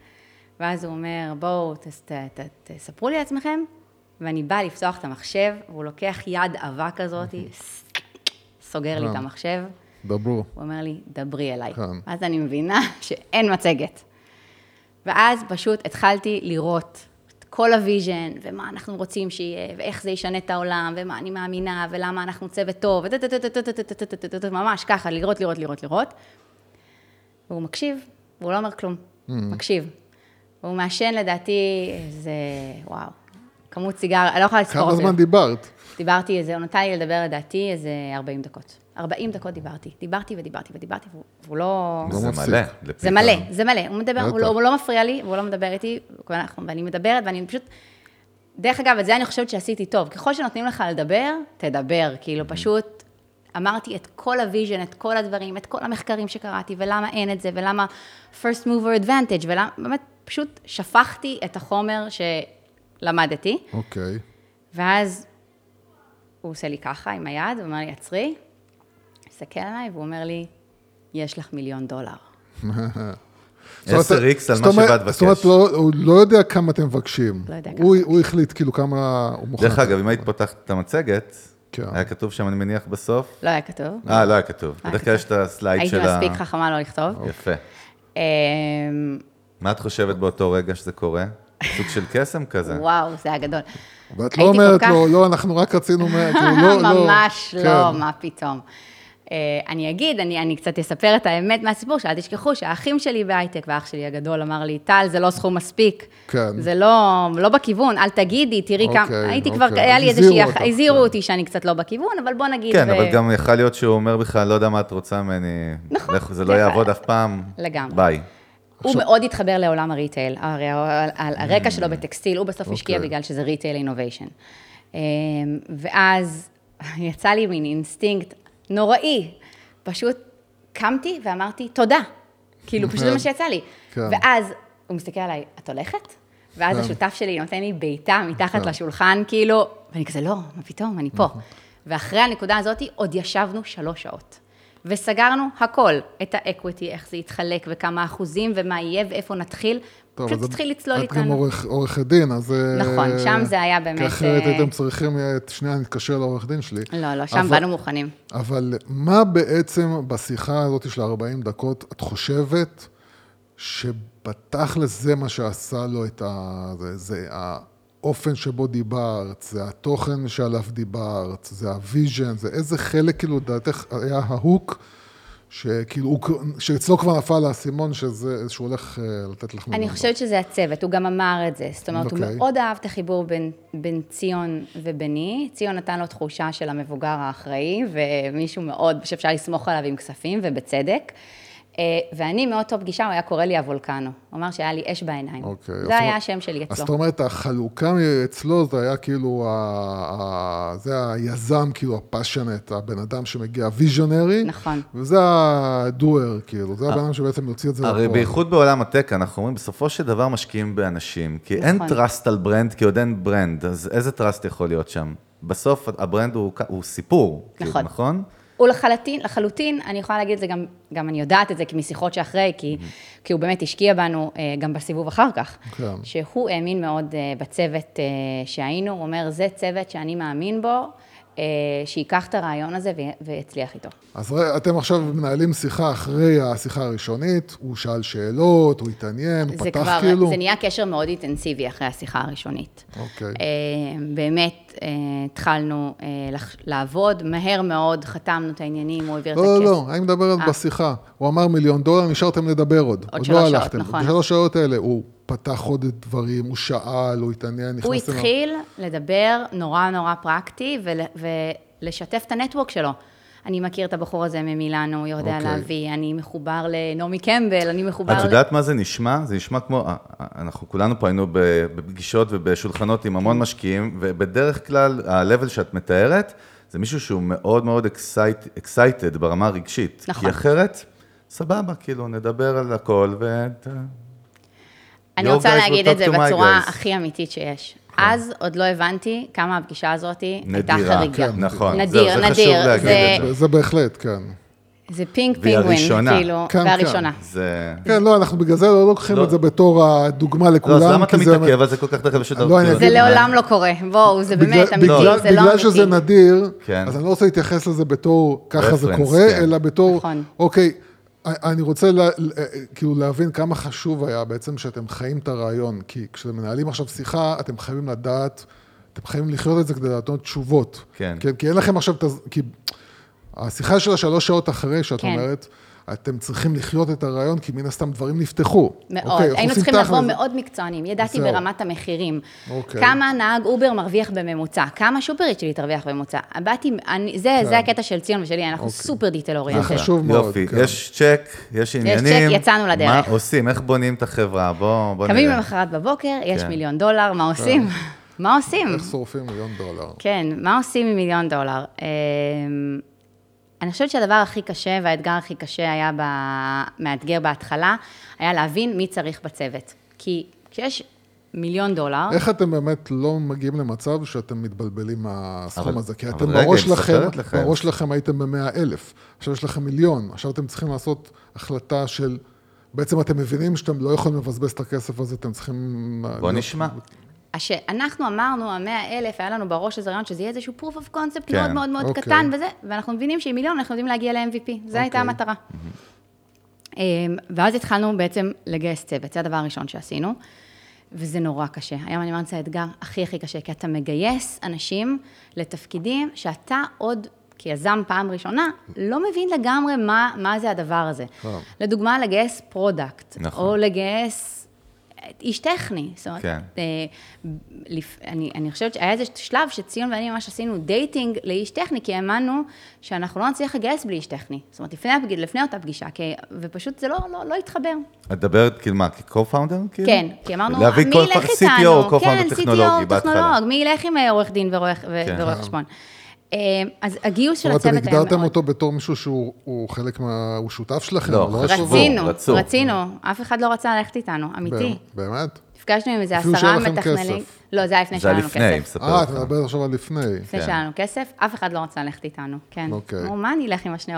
ואז הוא אומר, בואו, תספרו לי לעצמכם, ואני באה לפתוח את המחשב, והוא לוקח יד עבה כזאת, אוקיי. סוגר לי את אה. המחשב. דברו. הוא אומר לי, דברי אליי. כן. אז אני מבינה שאין מצגת. ואז פשוט התחלתי לראות כל ה vision, ומה אנחנו רוצים שיהיה, ואיך זה ישנה את העולם, ומה אני מאמינה, ולמה אנחנו צוות טוב, ממש ככה, לראות, לראות, לראות, לראות. והוא מקשיב, והוא לא אומר כלום, מקשיב. והוא מעשן לדעתי איזה, וואו, כמות סיגר, אני לא יכולה לספור כמה זמן דיברת? דיברתי איזה, הוא נתן לי לדבר לדעתי איזה 40 דקות. 40 דקות דיברתי. דיברתי ודיברתי ודיברתי, והוא- לא... לא זה. מלא. זה. מלא, זה מלא. הוא מדבר, הוא לא, בטח. הוא לא מפריע לי, והוא לא מדבר איתי, ואני מדברת, ואני פשוט... דרך אגב, את זה אני חושבת שעשיתי טוב. ככל שנותנים לך לדבר, תדבר. כאילו, פשוט אמרתי את כל ה vision, את כל הדברים, את כל המחקרים שקראתי, ולמה אין את זה, ולמה first mover advantage, ולמה, באמת, פשוט שפכתי את החומר שלמדתי, אוקיי. ואז הוא עושה לי ככה עם היד, הוא אומר לי, עצרי, מסתכל עליי, והוא אומר לי, יש לך מיליון דולר. זאת אומרת, 10x על מה שבאת זאת אומרת, לבקש. לא- הוא לא יודע כמה אתם מבקשים. לא יודע כמה הוא- החליט כאילו כמה הוא מוכן. דרך אגב, אם היית פותחת את המצגת, כן. היה כתוב שם, אני מניח, בסוף? לא היה כתוב. אה, לא היה כתוב. היה בדרך כלל יש את הסלייד הייתי של ה... מספיק חכמה לא לכתוב. יפה. אמ, מה את חושבת באותו רגע שזה קורה? סוג של קסם כזה. וואו, זה היה גדול. ואת לא הייתי אומרת לו, לא, אנחנו רק רצינו, מה- כאילו, לא, לא. ממש לא, כן. מה פתאום. אה, אני אגיד, אני, אני קצת אספר את האמת מהסיפור, שאל תשכחו שהאחים שלי בהייטק, והאח שלי הגדול אמר לי, טל, זה לא סכום מספיק. כן. זה לא, לא בכיוון, אל תגידי, תראי כמה, אוקיי, הייתי אוקיי. כבר, היה לי הזהירו איזושהי, אותך, הזהירו כן. אותי שאני קצת לא בכיוון, אבל בוא נגיד, כן, ו- אבל גם יכול להיות שהוא אומר בכלל, לא יודע מה את רוצה ממני. נכון. לכו, זה לא כן. יעבוד אף פעם. לגמרי. ביי. הוא מאוד התחבר לעולם ה retail, הרי על- על הרקע שלו בטקסטיל, הוא בסוף השקיע אוקיי. בגלל שזה retail innovation. ואז יצא לי מין אינסטינקט נוראי, פשוט קמתי ואמרתי, תודה. כאילו, פשוט זה מה שיצא לי. כן. ואז הוא מסתכל עליי, את הולכת? ואז כן. השותף שלי נותן לי בעיטה מתחת כן. לשולחן, כאילו, ואני כזה, לא, מה פתאום, אני פה. ואחרי הנקודה הזאת עוד ישבנו שלוש שעות. וסגרנו הכל, את ה equity, איך זה יתחלק, וכמה אחוזים, ומה יהיה, ואיפה נתחיל. טוב, פשוט אז תתחיל לצלול את גם איתנו. עורך- עורכת דין, אז... אה, נכון, שם זה היה באמת, כי אחרת אה, הייתם צריכים, אה, שנייה, נתקשר לעורך דין שלי. לא, לא, שם אבל- באנו מוכנים. אבל מה בעצם בשיחה הזאת של 40 דקות, את חושבת שבתכלס זה מה שעשה לו את ה... זה, זה האופן שבו דיברת, זה התוכן שעליו דיברת, זה ה vision, זה איזה חלק כאילו לדעתך היה ה hook, שכאילו, שאצלו כבר נפל האסימון שזה, שהוא הולך אה, לתת לך אני חושבת שזה הצוות, הוא גם אמר את זה. זאת אומרת, הוא אוקיי. מאוד אהב את החיבור בין, בין ציון וביני. ציון נתן לו תחושה של המבוגר האחראי, ומישהו מאוד, שאפשר לסמוך עליו עם כספים, ובצדק. אה, ואני מאותו פגישה, הוא היה קורא לי הוולקנו. הוא אמר שהיה לי אש בעיניים. אוקיי, אז זה היה השם שלי אז אצלו. זאת אומרת, החלוקה אצלו זה היה כאילו, ה, זה היזם, כאילו הפאשונט, הבן אדם שמגיע, הוויז'ונרי. נכון. וזה הדואר, כאילו, זה הבן אדם שבעצם יוציא את זה הרי בייחוד בעולם ה tech, אנחנו אומרים, בסופו של דבר משקיעים באנשים. כי אין נכון. trust על brand, כי עוד אין brand, אז איזה trust יכול להיות שם? בסוף ה brand הוא, הוא סיפור, כאילו, נכון. הוא לחלוטין, לחלוטין, אני יכולה להגיד את זה גם, גם אני יודעת את זה כי משיחות שאחרי, כי, כי הוא באמת השקיע בנו אה, גם בסיבוב אחר כך. כן. שהוא האמין מאוד אה, בצוות אה, שהיינו, הוא אומר, זה צוות שאני מאמין בו, שייקח את הרעיון הזה ויצליח איתו. אז אתם עכשיו מנהלים שיחה אחרי השיחה הראשונית, הוא שאל שאלות, הוא התעניין, הוא פתח כבר, כאילו. זה נהיה קשר מאוד אינטנסיבי אחרי השיחה הראשונית. אוקיי. אה, באמת אה, התחלנו אה, לעבוד, מהר מאוד חתמנו את העניינים, הוא העביר את לא, הכסף. לא, לא, אני מדבר על אה. בשיחה. הוא אמר מיליון דולר, נשארתם לדבר עוד. עוד שלוש לא שעות. נכון. בשלוש שעות האלה הוא פתח עוד דברים, הוא שאל, הוא התעניין, נכנס... הוא. התחיל לדבר נורא נורא פרקטי ול, ולשתף את הנטוורק שלו. אני מכיר את הבחור הזה ממילאנו, הוא יודע אוקיי. להביא, אני מחובר לנעמי קמבל, אני מחובר... את ל- יודעת מה זה נשמע? זה נשמע כמו, אה, אה, אנחנו כולנו פה היינו בפגישות ובשולחנות עם המון משקיעים, ובדרך כלל, ה-level שאת מתארת, זה מישהו שהוא מאוד מאוד excited ברמה הרגשית. נכון. כי אחרת, סבבה, כאילו, נדבר על הכל, ו... אני רוצה להגיד את זה בצורה. הכי אמיתית שיש. אז עוד לא הבנתי כמה הפגישה הזאת הייתה חריגה. כן, נכון. נדיר, חשוב נדיר. להגיד זה- בהחלט, כן. זה פינק פינגווין. כאילו, כן, כן. והראשונה. זה... כן, לא, אנחנו בגלל זה לא לוקחים לא. את זה בתור הדוגמה לכולם. לא, אז למה אתה כי זה- מתעכב על זה כל כך תכף? לא, אני כאילו- זה אגיד- לעולם לא קורה. בואו, זה בגלל- באמת אמיתי, בגלל- זה לא בגלל שזה אמיתי. נדיר, כן. אז אני לא רוצה להתייחס לזה בתור ככה זה קורה, כן. אלא בתור, נכון. אוקיי, אני רוצה לה- כאילו להבין כמה חשוב היה בעצם שאתם חיים את הרעיון, כי כשאתם מנהלים עכשיו שיחה, אתם חייבים לדעת, אתם חייבים לחיות את זה כדי לתת תשובות. כן. כן, כי אין לכם עכשיו, את הז- כי השיחה של השלוש שעות אחרי, שאת כן. אומרת, אתם צריכים לחיות את הרעיון, כי מן הסתם דברים נפתחו. מאוד. אוקיי, היינו צריכים לבוא תכל'ס. מאוד מקצוענים. ידעתי זהו. ברמת המחירים. אוקיי. כמה נהג אובר מרוויח בממוצע, כמה שופרית שלי תרוויח בממוצע. באתי, אני- זה זה הקטע של ציון ושלי, אנחנו super detail כן. זה. חשוב מאוד. יופי, כן. יש צ'ק, יש עניינים. צ'ק, יצאנו לדרך. מה עושים? איך בונים את החברה? בוא בוא קמים נראה. למחרת בבוקר, יש כן. מיליון דולר, מה עושים? מה עושים? איך שורפים מיליון דולר. כן, מה עושים עם מיליון דולר? אני חושבת שהדבר הכי קשה והאתגר הכי קשה היה. מאתגר בהתחלה, היה להבין מי צריך בצוות. כי כשיש מיליון דולר, איך אתם באמת לא מגיעים למצב שאתם מתבלבלים מהסכום הזה? כי אתם בראש לכם. בראש לכם הייתם במאה אלף, עכשיו יש לכם מיליון, עכשיו אתם צריכים לעשות החלטה של, בעצם אתם מבינים שאתם לא יכולים לבזבז את הכסף הזה, אתם צריכים... בוא נשמע. שאנחנו אמרנו, המאה אלף, היה לנו בראש איזה רעיון שזה יהיה איזשהו proof of concept כן. מאוד מאוד מאוד אוקיי. קטן וזה, ואנחנו מבינים שעם מיליון אנחנו יודעים להגיע ל-MVP, זו הייתה אוקיי. המטרה. אמ, ואז התחלנו בעצם לגייס צוות, זה הדבר הראשון שעשינו, וזה נורא קשה. היום אני אומרת, זה האתגר הכי הכי קשה, כי אתה מגייס אנשים לתפקידים שאתה עוד... כיזם פעם ראשונה, לא מבין לגמרי מה, מה זה הדבר הזה. טוב. לדוגמה, לגייס product, נכון. או לגייס איש טכני. זאת אומרת, כן. אה, לפ... אני, אני חושבת שהיה איזה שלב שציון ואני ממש עשינו דייטינג לאיש טכני, כי האמנו שאנחנו לא נצליח לגייס בלי איש טכני. זאת אומרת, לפני, הפג... לפני אותה פגישה, כי... ופשוט זה לא, לא, לא התחבר. את מדברת כאילו מה, כ-co-founder? כאילו? כן, כי אמרנו, להביא מי כל ילך איתנו? CTO, co-founder כן, טכנולוגי CTO, בהתחלה. טכנולוג, מי ילך עם אה, עורך דין ורואה כן. חשבון. אה, אז הגיוס של זאת אומרת, הצוות אתם היה הגדרתם מאוד... אותו בתור מישהו שהוא הוא חלק מה... הוא שותף שלכם? לא. ישבו? רצינו. רצינו, אף אחד לא רצה ללכת איתנו, אמיתי. באמת? נפגשנו עם איזה אפילו עשרה שהיה לכם מתכננים. כסף. לא, זה היה לפני זה שהיה היה לנו לפני, כסף. מספר אה, אתה לך. מדבר עכשיו על לפני. לפני כן. שהיה לנו כסף, אף אחד לא רצה ללכת איתנו, כן. אוקיי. אמרו, מה אני אלך עם השני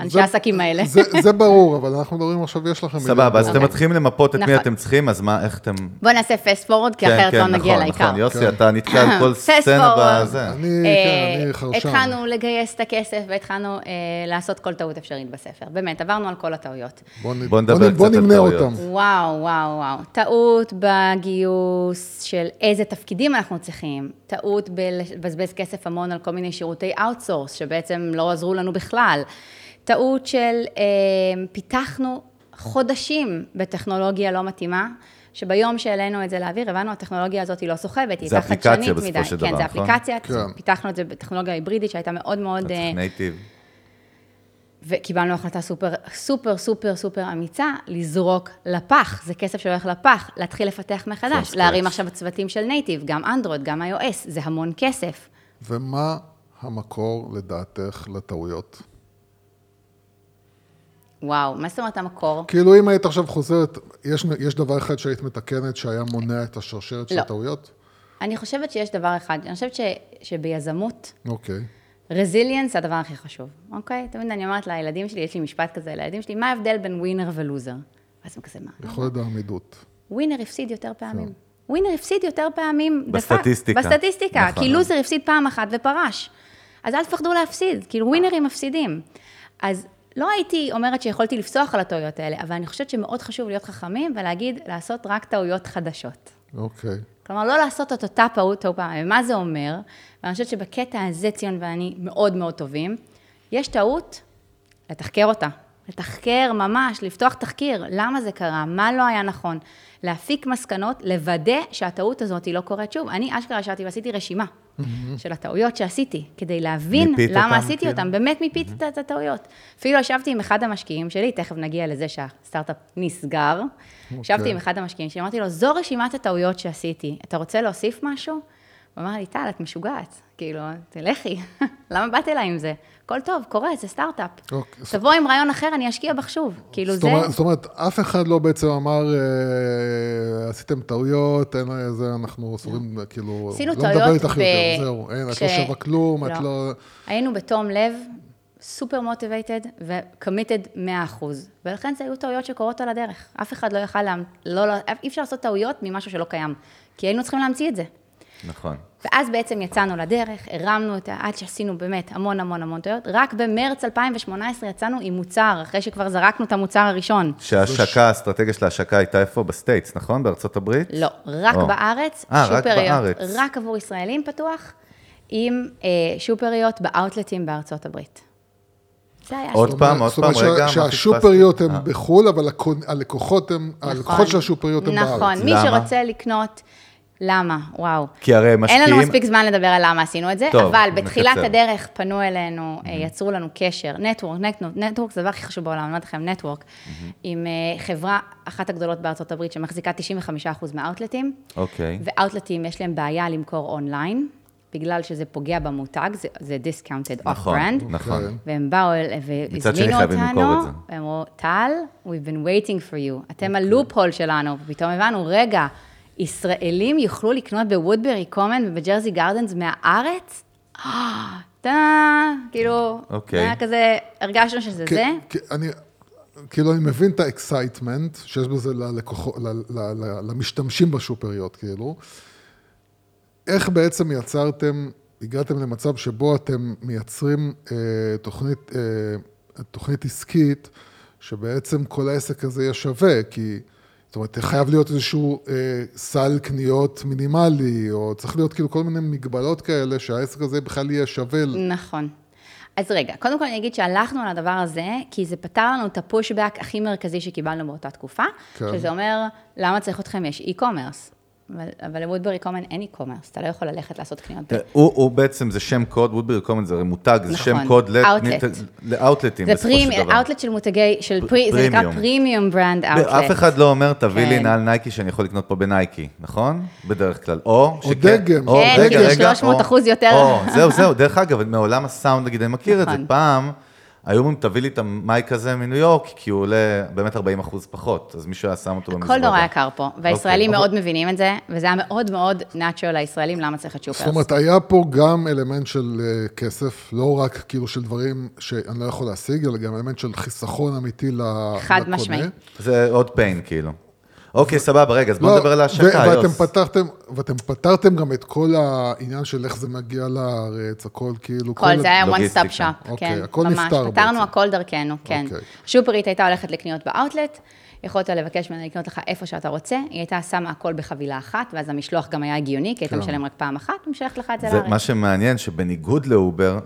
אנשי זה- העסקים האלה? זה, זה ברור, אבל אנחנו מדברים עכשיו, יש לכם... סבבה, אז. אתם מתחילים למפות את מי נכון. אתם צריכים, אז מה, איך אתם... בוא נעשה פסט פורוד, כי כן, אחרת כן, לא נגיע נכון, לעיקר. נכון, יוסי, כן. אתה נתקע על כל סצנה. בזה. אני, כן, אני אה, חרשן. התחלנו לגייס את הכסף והתחלנו אה, לעשות כל טעות אפשרית בספר. באמת, עברנו על כל הטעויות. בוא, נדבר קצת על טעויות. וואו, וואו, וואו. טעות בגיוס של איזה תפקידים אנחנו צריכים, טעות בלבזבז כסף המון על כל מיני שירותי outsource, שבעצם לא עזרו לנו בכלל, טעות של אה, פיתחנו חודשים בטכנולוגיה לא מתאימה. שביום שהעלינו את זה לאוויר, הבנו, הטכנולוגיה הזאת היא לא סוחבת, היא זה הייתה אפליקציה חדשנית בסופו מדי. של כן, דבר, זה נכון? אפליקציה, כן. פיתחנו את זה בטכנולוגיה היברידית שהייתה מאוד מאוד... אתה אה, צריך native. וקיבלנו החלטה סופר, סופר, סופר, סופר אמיצה, לזרוק לפח, זה כסף שהולך לפח, להתחיל לפתח מחדש, להרים. עכשיו צוותים של native, גם אנדרואיד, גם iOS, זה המון כסף. ומה המקור, לדעתך, לטעויות? וואו, מה זאת אומרת המקור? כאילו, אם היית עכשיו חוזרת, יש, יש דבר אחד שהיית מתקנת שהיה מונע את השרשרת של לא. הטעויות? אני חושבת שיש דבר אחד, אני חושבת ש, שביזמות, אוקיי. רזיליאנס זה הדבר הכי חשוב, אוקיי? תמיד אני אומרת לילדים שלי, יש לי משפט כזה לילדים שלי, מה ההבדל בין ווינר ולוזר? ואז הם כזה, מה? יכולת העמידות. ווינר הפסיד יותר פעמים. ווינר הפסיד יותר פעמים. בסטטיסטיקה. בסטטיסטיקה, נכון. כי לוזר הפסיד פעם אחת ופרש. אז אל תפחדו להפסיד, כאילו ווינרים מפסידים. אז לא הייתי אומרת שיכולתי לפסוח על הטעויות האלה, אבל אני חושבת שמאוד חשוב להיות חכמים ולהגיד, לעשות רק טעויות חדשות. אוקיי. כלומר, לא לעשות את אותה טעות טעות פעם. ומה זה אומר? ואני חושבת שבקטע הזה ציון ואני מאוד מאוד טובים. יש טעות, לתחקר אותה. לתחקר ממש, לפתוח תחקיר, למה זה קרה, מה לא היה נכון, להפיק מסקנות, לוודא שהטעות הזאת לא קורית שוב. אני אשכרה ישבתי ועשיתי רשימה של הטעויות שעשיתי, כדי להבין למה אותם, עשיתי כאילו? אותם, באמת מיפיתי את הטעויות. אפילו ישבתי עם אחד המשקיעים שלי, תכף נגיע לזה שהסטארט-אפ נסגר, ישבתי עם אחד המשקיעים שלי, אמרתי לו, זו רשימת הטעויות שעשיתי, אתה רוצה להוסיף משהו? הוא אמר לי, טל, את משוגעת. כאילו, תלכי, למה באת אליי עם זה? הכל טוב, קורה, זה סטארט-אפ. אוקיי, תבוא עם רעיון אחר, אני אשקיע בך שוב. כאילו, זאת זה... אומרת, זאת אומרת, אף אחד לא בעצם אמר, אה, עשיתם טעויות, אין זה, אנחנו אסורים, כאילו, עשינו לא מדבר איתך ב- יותר, זהו, אין, את כש- לא שווה כלום, את לא... היינו בתום לב, סופר motivated ו committed 100%. ולכן זה היו טעויות שקורות על הדרך. אף אחד לא יכל, לה... לא, לא, אי אפשר לעשות טעויות ממשהו שלא קיים. כי היינו צריכים להמציא את זה. נכון. ואז בעצם יצאנו לדרך, הרמנו את ה... עד שעשינו באמת המון המון המון טעויות. רק במרץ 2018 יצאנו עם מוצר, אחרי שכבר זרקנו את המוצר הראשון. שההשקה, האסטרטגיה של ההשקה הייתה איפה? ב States, נכון? בארצות הברית? לא, רק או. בארץ, אה, רק שופריות, בארץ. רק עבור ישראלים פתוח, עם אה, שופריות באאוטלטים בארצות הברית. עוד. פעם, עוד פעם, רגע, מה שהשופריות פספסתי? הן אה. בחו"ל, אבל הלקוחות נכון. הלקוחות של השופריות הם בארץ. נכון, מי? שרוצה לקנות, למה? וואו. כי הרי משקיעים... אין לנו מספיק זמן לדבר על למה עשינו את זה, טוב, אבל בתחילת נקצר. הדרך פנו אלינו, אה, יצרו לנו קשר, נטוורק, נטוורק זה הדבר הכי חשוב בעולם, אני אומרת לכם, נטוורק, עם אה, חברה, אחת הגדולות בארצות הברית, שמחזיקה 95% מה-outlet-ים, אוקיי. ו outlet-ים יש להם בעיה למכור אונליין, בגלל שזה פוגע במותג, זה- זה discounted off נכון, brand. נכון. והם באו אל- מצד שני והזמינו חייבים למכור אותנו, את זה. והם אמרו, טל, we've been waiting for you, אתם אוקיי. ה loophole שלנו, ופתאום הבנו, רגע, ישראלים יוכלו לקנות בוודברי קומון ובג'רזי גרדנס מהארץ? אה, טה, כאילו, אוקיי. זה היה כזה, הרגשנו שזה זה. אני, כאילו, אני מבין את ה excitement שיש בזה ללקוחות, ל- ל- ל- למשתמשים בשופריות, כאילו. איך בעצם יצרתם, הגעתם למצב שבו אתם מייצרים אה, תוכנית, אה, תוכנית עסקית, שבעצם כל העסק הזה יהיה שווה, כי... זאת אומרת, חייב להיות איזשהו אה, סל קניות מינימלי, או צריך להיות כאילו כל מיני מגבלות כאלה, שהעסק הזה בכלל יהיה שווה. נכון. אז רגע, קודם כל אני אגיד שהלכנו על הדבר הזה, כי זה פתר לנו את ה pushback הכי מרכזי שקיבלנו באותה תקופה, כן. שזה אומר, למה צריך אתכם? יש e-commerce. אבל, אבל לוודברי קומון אין e-commerce, אתה לא יכול ללכת לעשות קניות. הוא, בעצם, זה שם קוד, וודברי קומון זה הרי מותג, זה נכון, שם קוד outlet. ל outlet-ים זה בסופו של דבר. אאוטלט של מותגי, של פרי, זה נקרא premium. premium brand outlet. אף אחד לא אומר, תביא לי כן. נעל נייקי שאני יכול לקנות פה בנייקי, נכון? בדרך כלל. או שכן- דגם. או, כן, כאילו רגע, 300 או- אחוז יותר. זהו, זהו, דרך אגב, מעולם הסאונד, נגיד, אני מכיר את זה. נכון. פעם, היו אומרים, תביא לי את המייק הזה מניו יורק, כי הוא עולה באמת 40 אחוז פחות, אז מישהו היה שם אותו במזוודה. הכל נורא יקר פה, והישראלים אוקיי. מאוד מבינים את זה, וזה היה מאוד מאוד נאצ'רל לישראלים, למה צריך את שופרס. זאת אומרת, היה פה גם אלמנט של אה, כסף, לא רק כאילו של דברים שאני לא יכול להשיג, אלא גם אלמנט של חיסכון אמיתי לקונה. חד משמעי. זה עוד פיין, כאילו. אוקיי, סבבה, רגע, אז בוא לא, נדבר על ההשקה, ואתם יוס. פתרתם, ואתם פתרתם גם את כל העניין של איך זה מגיע לארץ, הכל כאילו... כל זה היה one stop shop, אוקיי, כן, הכל ממש. פתרנו בעצם. הכל דרכנו, כן. אוקיי. שופרית הייתה הולכת לקניות באאוטלט, יכולת לבקש ממנה לקנות לך איפה שאתה רוצה, היא הייתה שמה הכל בחבילה אחת, ואז המשלוח גם היה הגיוני, כי היית משלם רק פעם אחת, ומשלח לך את זה זה לארץ. מה שמעניין, שבניגוד לאובר,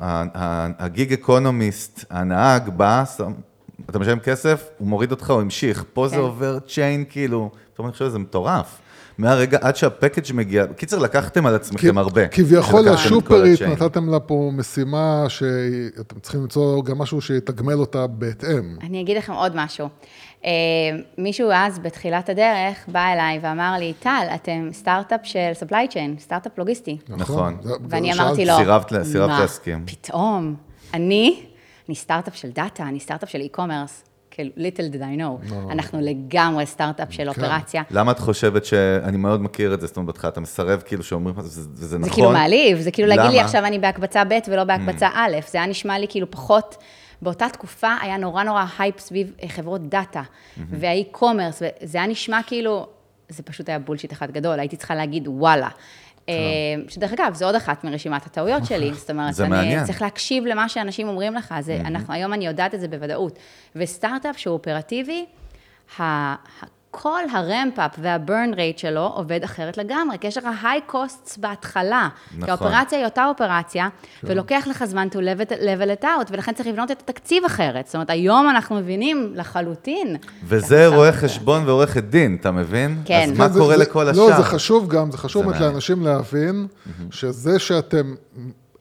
ה gig economy, הנהג בא, אתה משלם כסף, הוא מוריד אותך, הוא המשיך. פה זה כן. עובר chain, כאילו, אתה אומר, אני חושב שזה מטורף. מהרגע, עד שה package מגיע, קיצר, לקחתם על עצמכם הרבה. כביכול לשופרית. נתתם לה פה משימה שאתם צריכים למצוא גם משהו שיתגמל אותה בהתאם. אני אגיד לכם עוד משהו. אה, מישהו אז, בתחילת הדרך, בא אליי ואמר לי, טל, אתם סטארט-אפ של supply chain, סטארט-אפ לוגיסטי. נכון. זה- ואני אמרתי לו, סירבת לה- סירבת מה, להסכים." פתאום, אני, אני סטארט-אפ של דאטה, אני סטארט-אפ של e-commerce, כאילו, little did I know, אנחנו לגמרי סטארט-אפ של אופרציה. למה את חושבת ש... אני מאוד מכיר את זה, זאת אומרת, בהתחלה אתה מסרב כאילו שאומרים לך, וזה וזה זה נכון. כאילו מעליב, זה כאילו להגיד לי למה? עכשיו אני בהקבצה ב' ולא בהקבצה א', זה היה נשמע לי כאילו פחות, באותה תקופה היה נורא נורא הייפ סביב אה, חברות דאטה, וה e-commerce, וזה היה נשמע כאילו, זה פשוט היה bullshit אחד גדול, הייתי צריכה להגיד וואלה. אה, שדרך אגב, זו עוד אחת מרשימת הטעויות שלי, זאת אומרת, זה אני מעניין. צריך להקשיב למה שאנשים אומרים לך, זה, אנחנו, היום אני יודעת את זה בוודאות. וסטארט-אפ שהוא אופרטיבי, כל הרמפ-אפ והברן רייט שלו עובד אחרת לגמרי, כי יש לך היי קוסטס בהתחלה. נכון. כי האופרציה היא אותה אופרציה, ולוקח לך זמן to level, level it out, ולכן צריך לבנות את התקציב אחרת. זאת אומרת, היום אנחנו מבינים לחלוטין. וזה רואה חשבון ועורכת דין, אתה מבין? כן. אז מה זה- קורה זה- לכל השאר? לא, זה חשוב גם, זה חשוב באמת. לאנשים להבין שזה שאתם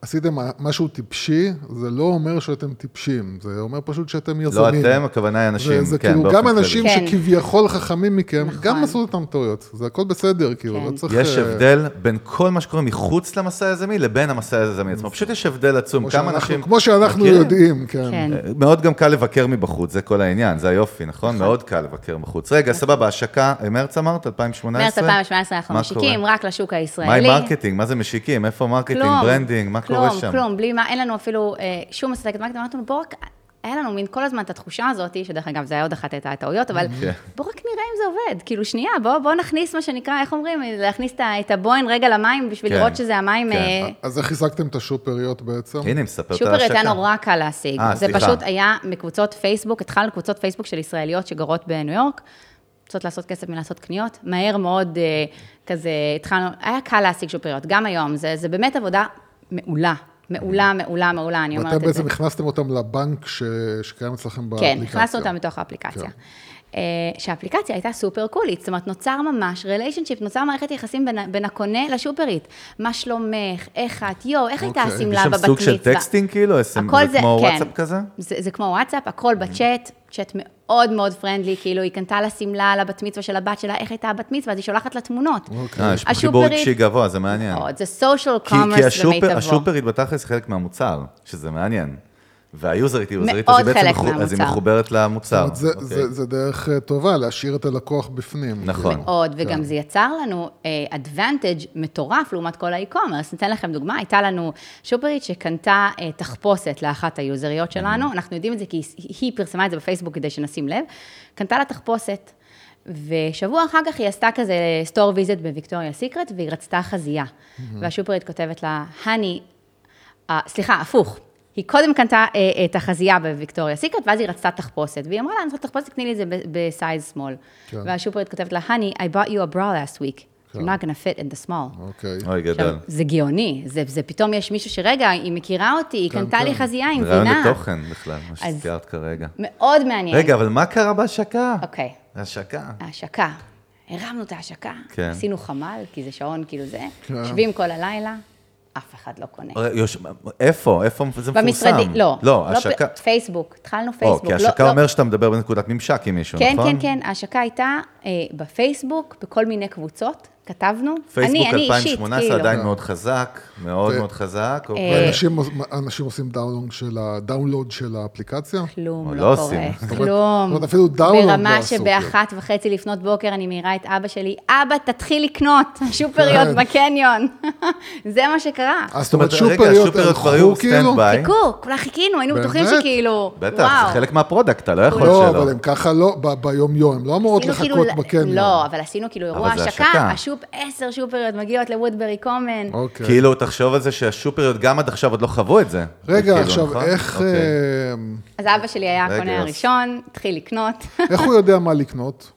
עשיתם משהו טיפשי, זה לא אומר שאתם טיפשים, זה אומר פשוט שאתם לא יזמים. אתם, הכוונה היא אנשים, זה כן, כאילו באופן גם. אנשים כן. שכביכול חכמים מכם, נכון. גם עשו אותם טעויות, זה הכל בסדר, כאילו, כן. לא צריך... יש אה, הבדל בין כל מה שקורה מחוץ למסע היזמי לבין המסע היזמי עצמו. פשוט יש הבדל עצום. כמו כמה שאנחנו- אנשים... כמו שאנחנו מכירים? יודעים, כן. כן. מאוד גם קל לבקר מבחוץ, זה כל העניין, זה היופי, נכון? מאוד קל לבקר בחוץ. רגע, סבבה, השקה, מרץ אמרת? 2018? מרץ 2017 אנחנו מה משיקים? רק לשוק מה הישראלי. עם marketing? מה זה משיקים? איפה marketing? branding? מה קורה שם? כלום, כלום, בלי מה, אין לנו אפילו אה, שום מסלקת marketing, אמרנו, בואו רק, היה לנו מין כל הזמן את התחושה הזאת, שדרך אגב, זה היה עוד אחת הטעויות, אבל כן. בואו רק נראה אם זה עובד. כאילו, שנייה, בואו בוא נכניס מה שנקרא, איך אומרים, להכניס את ה- את הבוהן רגע למים, בשביל כן, לראות שזה המים... כן. אה, אז איך השגתם את השופריות בעצם? הנה, מספר את שופריות ההשקה. היה נורא קל להשיג. אה, זה. פשוט היה מקבוצות פייסבוק, התחלנו קבוצות פייסבוק של ישראליות שגרות בניו יורק, רוצות לעשות כסף מלעשות קניות. מהר מאוד אה, כזה התחלנו, היה קל להשיג שופריות, גם היום, זה, זה באמת עבודה מעולה. מעולה, מעולה, מעולה, אני אומרת ואתם את זה. בעצם הכנסתם אותם לבנק ש... שקיים אצלכם באפליקציה. כן, הכנסנו אותם בתוך האפליקציה. אה, שהאפליקציה הייתה סופר קולית, זאת אומרת, נוצר ממש relationship, נוצר מערכת יחסים בין, בין הקונה לשופרית. מה שלומך, איך את, יואו, איך הייתה אוקיי. השמלה יש שם בבת סוג של מצווה? texting כאילו? הכל זה זה, כמו כן. וואטסאפ כזה? זה, זה כמו וואטסאפ, הכל בצ'אט, צ'אט מאוד מאוד friendly, כאילו היא קנתה לה שמלה על הבת מצווה של הבת שלה, איך הייתה הבת מצווה, אז היא שולחת לה תמונות. אה, יש פה חיבור רגשי גבוה, זה מעניין. מאוד, זה social כי, commerce כי במיטבו. השופרית בתכלס חלק מהמוצר, שזה מעניין. וה user-ית היא user-ית, אז היא בעצם חלק מחו- אז היא. מחוברת למוצר. זאת אומרת, זה, אוקיי. זה, זה דרך אה, טובה להשאיר את הלקוח בפנים. נכון. מאוד, וגם זה יצר לנו uh, advantage מטורף לעומת כל ה e-commerce. ניתן לכם דוגמה, הייתה לנו שופרית שקנתה uh, תחפושת לאחת ה user-יות שלנו, אנחנו יודעים את זה כי היא, פרסמה את זה בפייסבוק כדי שנשים לב, קנתה לה תחפושת, ושבוע אחר כך היא עשתה כזה store visit בוויקטוריה סיקרט, והיא רצתה חזייה. והשופרית כותבת לה, honey, אה, סליחה, הפוך. היא קודם קנתה אה, את החזייה בוויקטוריה סיקרט, ואז היא רצתה תחפושת. והיא אמרה לה, אני רוצה תחפושת, תקני לי את זה ב- ב size small. כן. והשופרית כותבת לה, honey, I bought you a bra last week. You're not gonna fit in the small. אוקיי. אוי, גדול. זה גאוני, זה, זה פתאום יש מישהו שרגע, היא מכירה אותי, היא כן, קנתה לי כן. חזייה, היא זה רעיון מבינה. לתוכן בכלל, מה אז- שציירת כרגע. מאוד מעניין. רגע, אבל מה קרה בהשקה? אוקיי, השקה. ההשקה. הרמנו את ההשקה, כן. עשינו חמ"ל, כי זה שעון כאילו זה, כן. יושבים כל הלילה, אף אחד לא קונה. רגע, יוש- איפה? איפה זה מפורסם? במשרדים, לא. לא, השקה... פ- פייסבוק, התחלנו או, פייסבוק. כי לא- השקה לא- אומר שאתה מדבר בנקודת ממשק עם מישהו, כן, נכון? כן, כן, ההשקה הייתה אה, בפייסבוק, בכל מיני קבוצות, כתבנו. פייסבוק אני, אני אישית, 2018 כאילו. עדיין מאוד חזק, מאוד ו- מאוד חזק. אה, אוקיי. ואנשים אנשים עושים download של, האפליקציה? כלום לא, לא קורה, כלום. זאת אומרת, אפילו download לא ברמה עשו, שבאחת וחצי לפנות בוקר אני מעירה את אבא שלי, אבא, תתחיל לקנות שופריות כן. בקניון. זה מה שקרה. אז זאת אומרת, שופריות השופריות כבר היו הלכו כאילו? stand-by. חיכו, כולה חיכינו, היינו בטוחים? שכאילו, בטח. זה חלק מה product, אתה לא יכול לא, שלא. אבל הם ככה לא, ביום-יום, הם לא אמורות לחכות כאילו- בקניון. לא, אבל עשינו כאילו אירוע השקה, השופ, עשר שופריות מגיעות לוודברי קומון. אוקיי. כאילו, תחשוב על זה שהשופריות גם עד עכשיו עוד לא חוו את זה. רגע, עכשיו, נכון? איך, אוקיי. אה, אז אבא שלי היה הקונה. הראשון, התחיל לקנות. איך הוא יודע מה לקנות?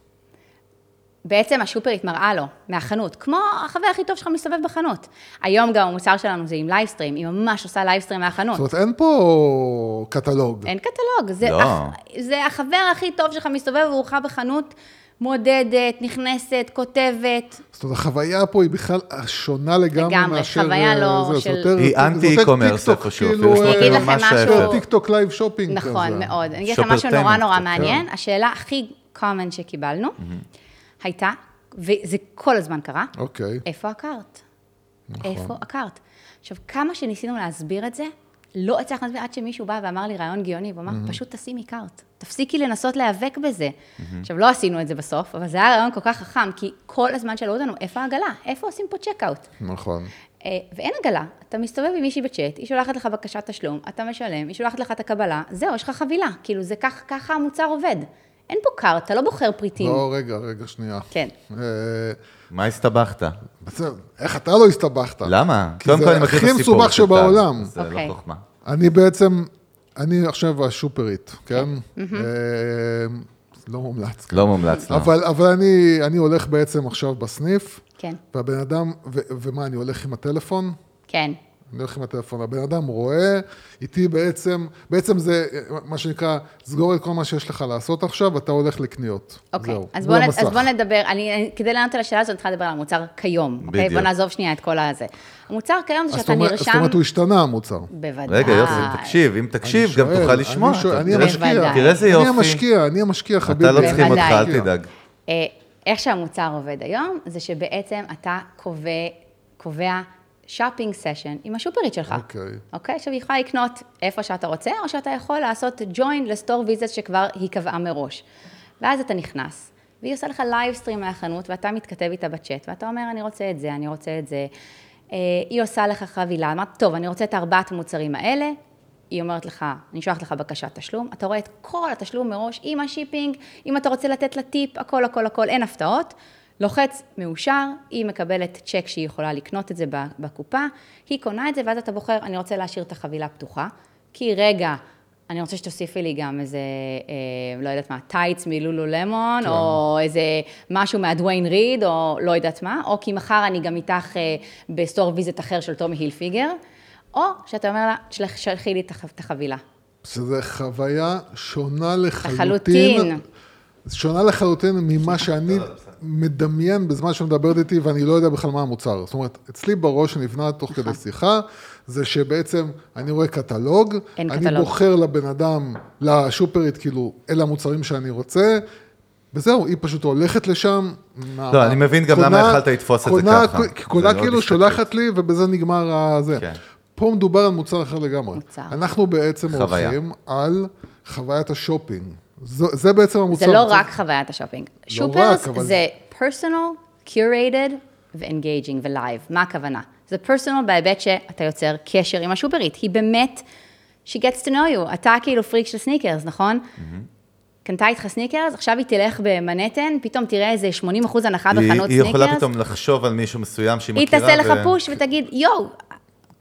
בעצם השופרית מראה לו מהחנות, כמו החבר הכי טוב שלך מסתובב בחנות. היום גם המוצר שלנו זה עם livestream, היא ממש עושה livestream מהחנות. זאת אומרת, אין פה קטלוג. אין קטלוג, זה, לא. אח, זה החבר הכי טוב שלך מסתובב והוא בחנות, מודדת, נכנסת, כותבת. זאת אומרת, החוויה פה היא בכלל שונה לגמרי לגמרי, מאשר... חוויה אה, לא זה, זה של- יותר- היא אנטי טיקטוק, איפשהו, כאילו, אפילו, אני אגיד אה, לכם משהו- ההפך. טיקטוק live shopping כזה. נכון, מאוד. אני אגיד לכם משהו נורא נורא קצת, מעניין. השאלה הכי common שקיבלנו הייתה, וזה כל הזמן קרה, אוקיי. איפה ה cart? איפה ה cart? עכשיו, כמה שניסינו להסביר את זה, לא הצלחנו להסביר עד שמישהו בא ואמר לי רעיון גאוני, והוא אמר, פשוט תשימי cart. תפסיקי לנסות להיאבק בזה. עכשיו, לא עשינו את זה בסוף, אבל זה היה רעיון כל כך חכם, כי כל הזמן שאלו אותנו, איפה העגלה? איפה עושים פה checkout? נכון. אה, ואין עגלה, אתה מסתובב עם מישהי בצ'אט, היא שולחת לך בקשת תשלום, אתה משלם, היא שולחת לך את הקבלה, זהו, יש לך חבילה. כאילו, זה כך, ככה המוצר עובד. אין פה cart, אתה לא בוחר פריטים. לא, רגע, רגע, שנייה. כן. אה, מה הסתבכת? בסדר, איך אתה לא הסתבכת? למה? כי קודם זה כל אני מכיר הכי את הסיפור מסובך. שבעולם. זה אוקיי. לא חוכמה. אני בעצם, אני עכשיו השופרית, כן? אה, לא מומלץ. לא מומלץ, לא. אבל, אבל אני, אני הולך בעצם עכשיו בסניף, כן, והבן אדם, ו, ומה, אני הולך עם הטלפון? כן. אני הולך עם הטלפון, הבן אדם רואה, איתי בעצם, בעצם זה מה שנקרא, סגור את כל מה שיש לך לעשות עכשיו, אתה הולך לקניות. אוקיי, זהו, אז, בוא נ- המסך. אז בוא נדבר, אני, אני- כדי לענות על השאלה הזאת, אני צריכה לדבר על המוצר כיום. אוקיי? בדיוק. בוא נעזוב שנייה את כל הזה. המוצר כיום זה שאתה זאת אומרת- נרשם... זאת אומרת, הוא השתנה המוצר. בוודאי. רגע, יוסי, תקשיב, אם תקשיב, אני גם שואל, תוכל אני לשמוע. שואל, אתה אני המשקיע. תראה איזה אני יופי. המשקיע, אני המשקיע, חביבי. אתה לא צריכים אותך. אל תדאג. אה, איך שהמוצר עובד היום, זה שבעצם אתה קובע, קובע שופינג סשן עם השופרית שלך. אוקיי. אוקיי? עכשיו היא יכולה לקנות איפה שאתה רוצה, או שאתה יכול לעשות join ל store visit שכבר היא קבעה מראש. ואז אתה נכנס, והיא עושה לך livestream מהחנות, ואתה מתכתב איתה בצ'אט, ואתה אומר, אני רוצה את זה, אני רוצה את זה. אה, היא עושה לך חבילה, אמרת, טוב, אני רוצה את ארבעת המוצרים האלה, היא אומרת לך, אני שולחת לך בקשת תשלום, אתה רואה את כל התשלום מראש עם ה shipping, אם אתה רוצה לתת לה טיפ, הכל, הכל, הכל, אין הפתעות. לוחץ, מאושר, היא מקבלת צ'ק שהיא יכולה לקנות את זה בקופה, היא קונה את זה, ואז אתה בוחר, אני רוצה להשאיר את החבילה פתוחה, כי רגע, אני רוצה שתוסיפי לי גם איזה, אה, לא יודעת מה, טייץ מלולולמון, כן. או איזה משהו מה Duane Reade, או לא יודעת מה, או כי מחר אני גם איתך אה, ב store visit אחר של טומי הילפיגר, או שאתה אומר לה, "שלח- שלחי לי את הח- את החבילה. שזה חוויה שונה לחלוטין. לחלוטין. שונה לחלוטין ממה שאני מדמיין בזמן שמדברת איתי, ואני לא יודע בכלל מה המוצר. זאת אומרת, אצלי בראש שנבנה תוך כדי שיחה, זה שבעצם אני רואה קטלוג, אני קטלוג. בוחר לבן אדם, לשופרית, כאילו, אלה המוצרים שאני רוצה. וזהו, היא פשוט הולכת לשם. לא, אני מבין גם למה יכלת לתפוס את זה ככה. קונה זה מאוד כאילו. שולחת לי, ובזה נגמר הזה. כן. פה מדובר על מוצר אחר לגמרי. מוצר. אנחנו בעצם. הולכים על חוויית השופינג. זו, זה בעצם המוצר. זה לא רק חוויית השופינג. לא שופרס רק, אבל- זה personal, curated ו-engaging ו-live. מה הכוונה? זה personal בהיבט שאתה יוצר קשר עם השופרית. היא באמת, she gets to know you. אתה כאילו פריק של סניקרס, נכון? קנתה איתך סניקרס, עכשיו היא תלך במנהטן, פתאום תראה איזה 80 אחוז הנחה היא- בחנות היא יכולה סניקרס. פתאום לחשוב על מישהו מסוים שהיא היא מכירה. תעשה לך push ותגיד, יואו,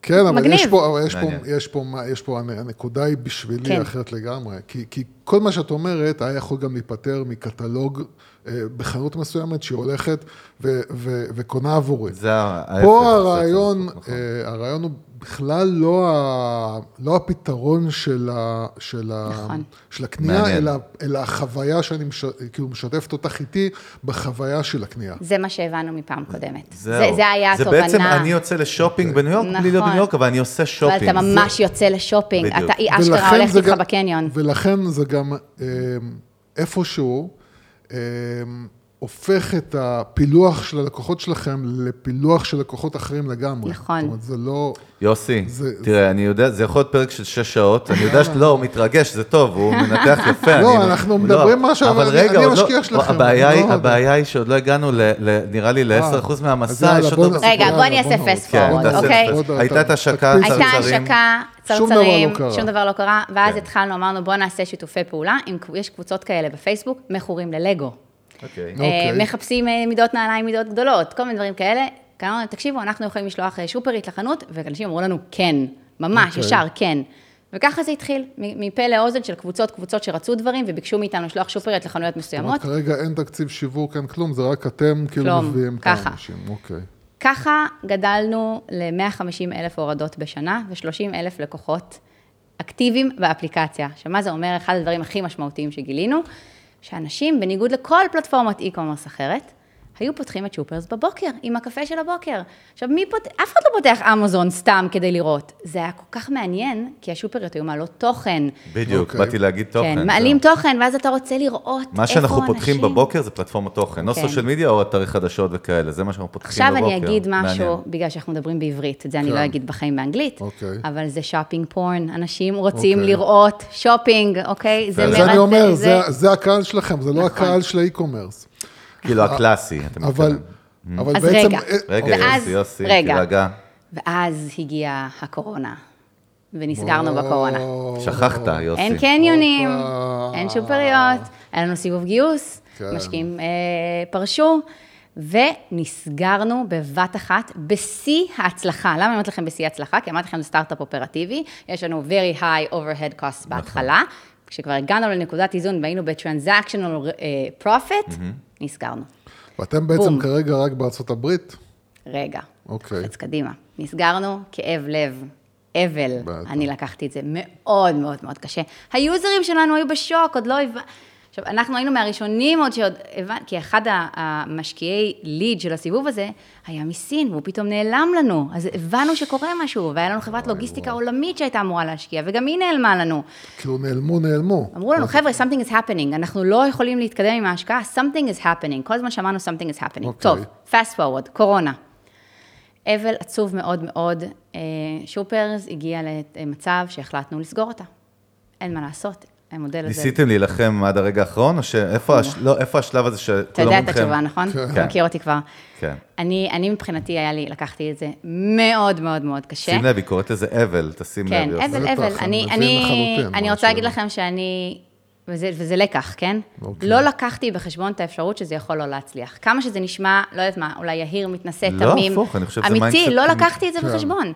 כן, אבל מגניב. יש פה, אבל יש פה. יש פה, מה- יש פה, הנקודה היא בשבילי כן. אחרת לגמרי. כי, כי כל מה שאת אומרת היה יכול גם להיפטר מקטלוג אה, בחנות מסוימת שהיא הולכת ו, ו, וקונה עבורי. זה ההפך. פה זה הרעיון, נכון. אה, הרעיון הוא בכלל לא, ה, לא הפתרון של, ה, של, ה, נכון. של הקנייה. אלא, אלא החוויה שאני מש, כאילו משתפת אותך איתי בחוויה של הקנייה. זה מה שהבנו מפעם קודמת. זה, זהו. זה היה זה התובנה. בעצם, אני יוצא לשופינג בניו יורק, בלי להיות נכון. בניו יורק, אבל אני עושה אבל שופינג. אתה ממש יוצא לשופינג, בדיוק. אתה, אשכרה זה איתך גם- בקניון. ולכן זה גם אה, איפשהו אה, הופך את הפילוח של הלקוחות שלכם לפילוח של לקוחות אחרים לגמרי. נכון. זאת אומרת, זה לא... יוסי, זה- תראה, אני יודע, זה יכול להיות פרק של שש שעות, אני יודע שלא, הוא מתרגש, זה טוב, הוא מנתח יפה. לא, אני- אנחנו מדברים משהו, אבל אני- אני עוד לא- המשקיע שלכם, הבעיה היא- לא- הבעיה היא שעוד לא הגענו, ל- ל- נראה לי, ל-10% אז מהמסע, יאללה, יש עוד בוא רגע, בוא אני אעשה בוא fast כן, אוקיי? הייתה את השקה. הייתה צרצרים. השקה, שום דבר לא צרצרים, קרה. שום דבר לא קרה, ואז כן. התחלנו, אמרנו בואו נעשה שיתופי פעולה, יש קבוצות כאלה בפייסבוק, מכורים ללגו. אוקיי. אה, אוקיי. מחפשים אה, מידות נעליים, מידות גדולות, כל מיני דברים כאלה. כאן תקשיבו, אנחנו יכולים לשלוח אה, שופרית לחנות, ואנשים אמרו לנו, כן, ממש, אוקיי. ישר, כן. וככה זה התחיל, מפה לאוזן של קבוצות, קבוצות שרצו דברים, וביקשו מאיתנו לשלוח שופרית לחנויות זאת מסוימות. אומרת, כרגע אין תקציב שיווק, אין כלום, זה רק אתם כאילו מביאים את. האנשים. אוקיי. ככה גדלנו ל-150 אלף הורדות בשנה ו-30 אלף לקוחות אקטיביים באפליקציה. שמה זה אומר? אחד הדברים הכי משמעותיים שגילינו, שאנשים, בניגוד לכל פלטפורמת e-commerce אחרת, היו פותחים את שופרס בבוקר, עם הקפה של הבוקר. עכשיו, מי פות... אף אחד לא פותח אמזון סתם כדי לראות. זה היה כל כך מעניין, כי השופריות היו מעלות תוכן. בדיוק, אוקיי. באתי להגיד תוכן. כן. מעלים תוכן, ואז אתה רוצה לראות מה איפה שאנחנו אנשים... פותחים בבוקר זה פלטפורמת תוכן, לא כן. social media או אתרי חדשות וכאלה, זה מה שאנחנו פותחים עכשיו בבוקר. אני אגיד משהו, מעניין. בגלל שאנחנו מדברים בעברית, את זה אני כן. לא אגיד בחיים באנגלית, אוקיי. אבל זה shopping porn, אנשים רוצים אוקיי. לראות שופינג, אוקיי? זה אז אז אני מרתק, אומר, זה- זה- זה הקהל שלכם, זה לא נכון. הקהל של ה e-commerce. כאילו הקלאסי, אתה מתכוון. אבל אז בעצם... רגע. אה, יוסי, יוסי, רגע. תירגע. ואז הגיעה הקורונה, ונסגרנו בקורונה. שכחת, יוסי. אין קניונים. אין שופריות, היה לנו סיבוב גיוס, כן. משקיעים אה, פרשו, ונסגרנו בבת אחת בשיא ההצלחה. למה אני אומרת לכם בשיא ההצלחה? כי אמרתי לכם, זה סטארט-אפ אופרטיבי, יש לנו very high overhead costs בהתחלה, כשכבר הגענו לנקודת איזון והיינו ב-transactional uh, profit, נסגרנו. ואתם בעצם בום. כרגע רק בארצות הברית? רגע, אוקיי. קופץ קדימה. נסגרנו, כאב לב, אבל. בטח. אני לקחתי את זה מאוד מאוד מאוד קשה. היוזרים שלנו היו בשוק, עוד לא הבנ... עכשיו, אנחנו היינו מהראשונים עוד שעוד הבנ... כי אחד המשקיעי ליד של הסיבוב הזה היה מסין, והוא פתאום נעלם לנו. אז הבנו שקורה משהו, והיה לנו חברת לוגיסטיקה עולמית שהייתה אמורה להשקיע, וגם היא נעלמה לנו. כאילו נעלמו, נעלמו. אמרו לנו, חבר'ה, something is happening, אנחנו לא יכולים להתקדם עם ההשקעה, something is happening, כל הזמן שמענו something is happening. אוקיי. טוב, fast forward, קורונה. אבל עצוב מאוד מאוד, אה, שופרס הגיע למצב שהחלטנו לסגור אותה. אין מה לעשות, המודל הזה... ניסיתם להילחם עד הרגע האחרון, או שאיפה הש... לא, איפה השלב הזה שכולם אתה יודע את התשובה, נכון? כן. אתה מכיר אותי כבר. כן. אני, אני מבחינתי, היה לי, לקחתי את זה מאוד מאוד מאוד קשה. שים לב, היא קוראת לזה אבל, תשים כן, לב. יוסי. אבל, בטח, אבל. אני רוצה להגיד. לכם שאני, וזה, וזה לקח, כן? אוקיי. לא לקחתי בחשבון את האפשרות שזה יכול לא להצליח. כמה שזה נשמע, לא יודעת מה, אולי יהיר, מתנשא, לא, תמים. הפוך, אני חושב שזה אמיתי, mindset לא אמיתי. לקחתי את זה כן. בחשבון.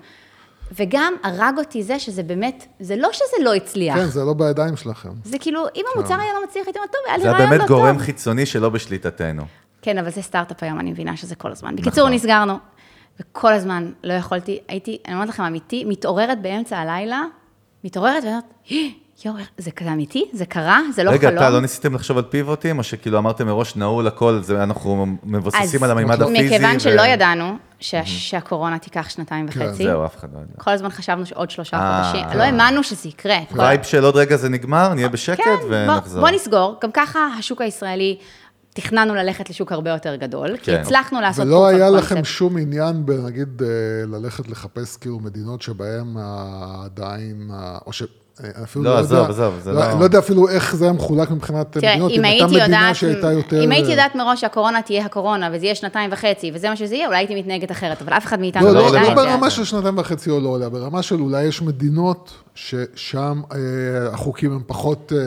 וגם הרג אותי זה שזה באמת, זה לא שזה לא הצליח. כן, זה לא בידיים שלכם. זה כאילו, אם המוצר היה לא מצליח, הייתי אומרת, טוב, היה לי זה היה רעיון באמת לא גורם טוב. חיצוני שלא בשליטתנו. כן, אבל זה סטארט-אפ היום, אני מבינה שזה כל הזמן. נכון. בקיצור, נסגרנו, וכל הזמן לא יכולתי, הייתי, אני אומרת לכם, אמיתי, מתעוררת באמצע הלילה, מתעוררת ואומרת, "אה, יואו, זה כזה אמיתי? זה קרה? זה לא רגע, חלום? אתה לא ניסיתם לחשוב על פיבוטים, או שכאילו אמרתם מראש נעול הכל, זה אנחנו מבוססים על המימד הפיזי? מכיוון ו- שלא ידענו שה- שהקורונה תיקח שנתיים כן. וחצי, זהו, אף אחד לא יודע. כל הזמן חשבנו שעוד שלושה אה, חודשים, כן. לא האמנו שזה יקרה. vibe של עוד רגע זה נגמר, נהיה בשקט כן, ונחזור. בוא נסגור. גם ככה השוק הישראלי, תכננו ללכת לשוק הרבה יותר גדול, כי כן. הצלחנו לעשות... ולא היה. לכם שום עניין בנגיד אה, ללכת לחפש כאילו מדינות שבהן עדיין, או ש... אה, אפילו לא, לא עזוב, יודע, עזוב, זה לא, לא- לא יודע אפילו איך זה היה מחולק מבחינת תראה, מדינות, אם הייתה הייתי מדינה יודעת, שהייתה יותר... אם הייתי יודעת מראש שהקורונה תהיה הקורונה, וזה יהיה שנתיים וחצי, וזה מה שזה יהיה, אולי הייתי מתנהגת אחרת, אבל אף אחד מאיתנו לא, לא לא, לא את זה. ברמה של שנתיים וחצי או לא עולה, ברמה של אולי יש מדינות ששם אה, החוקים הם פחות, אה,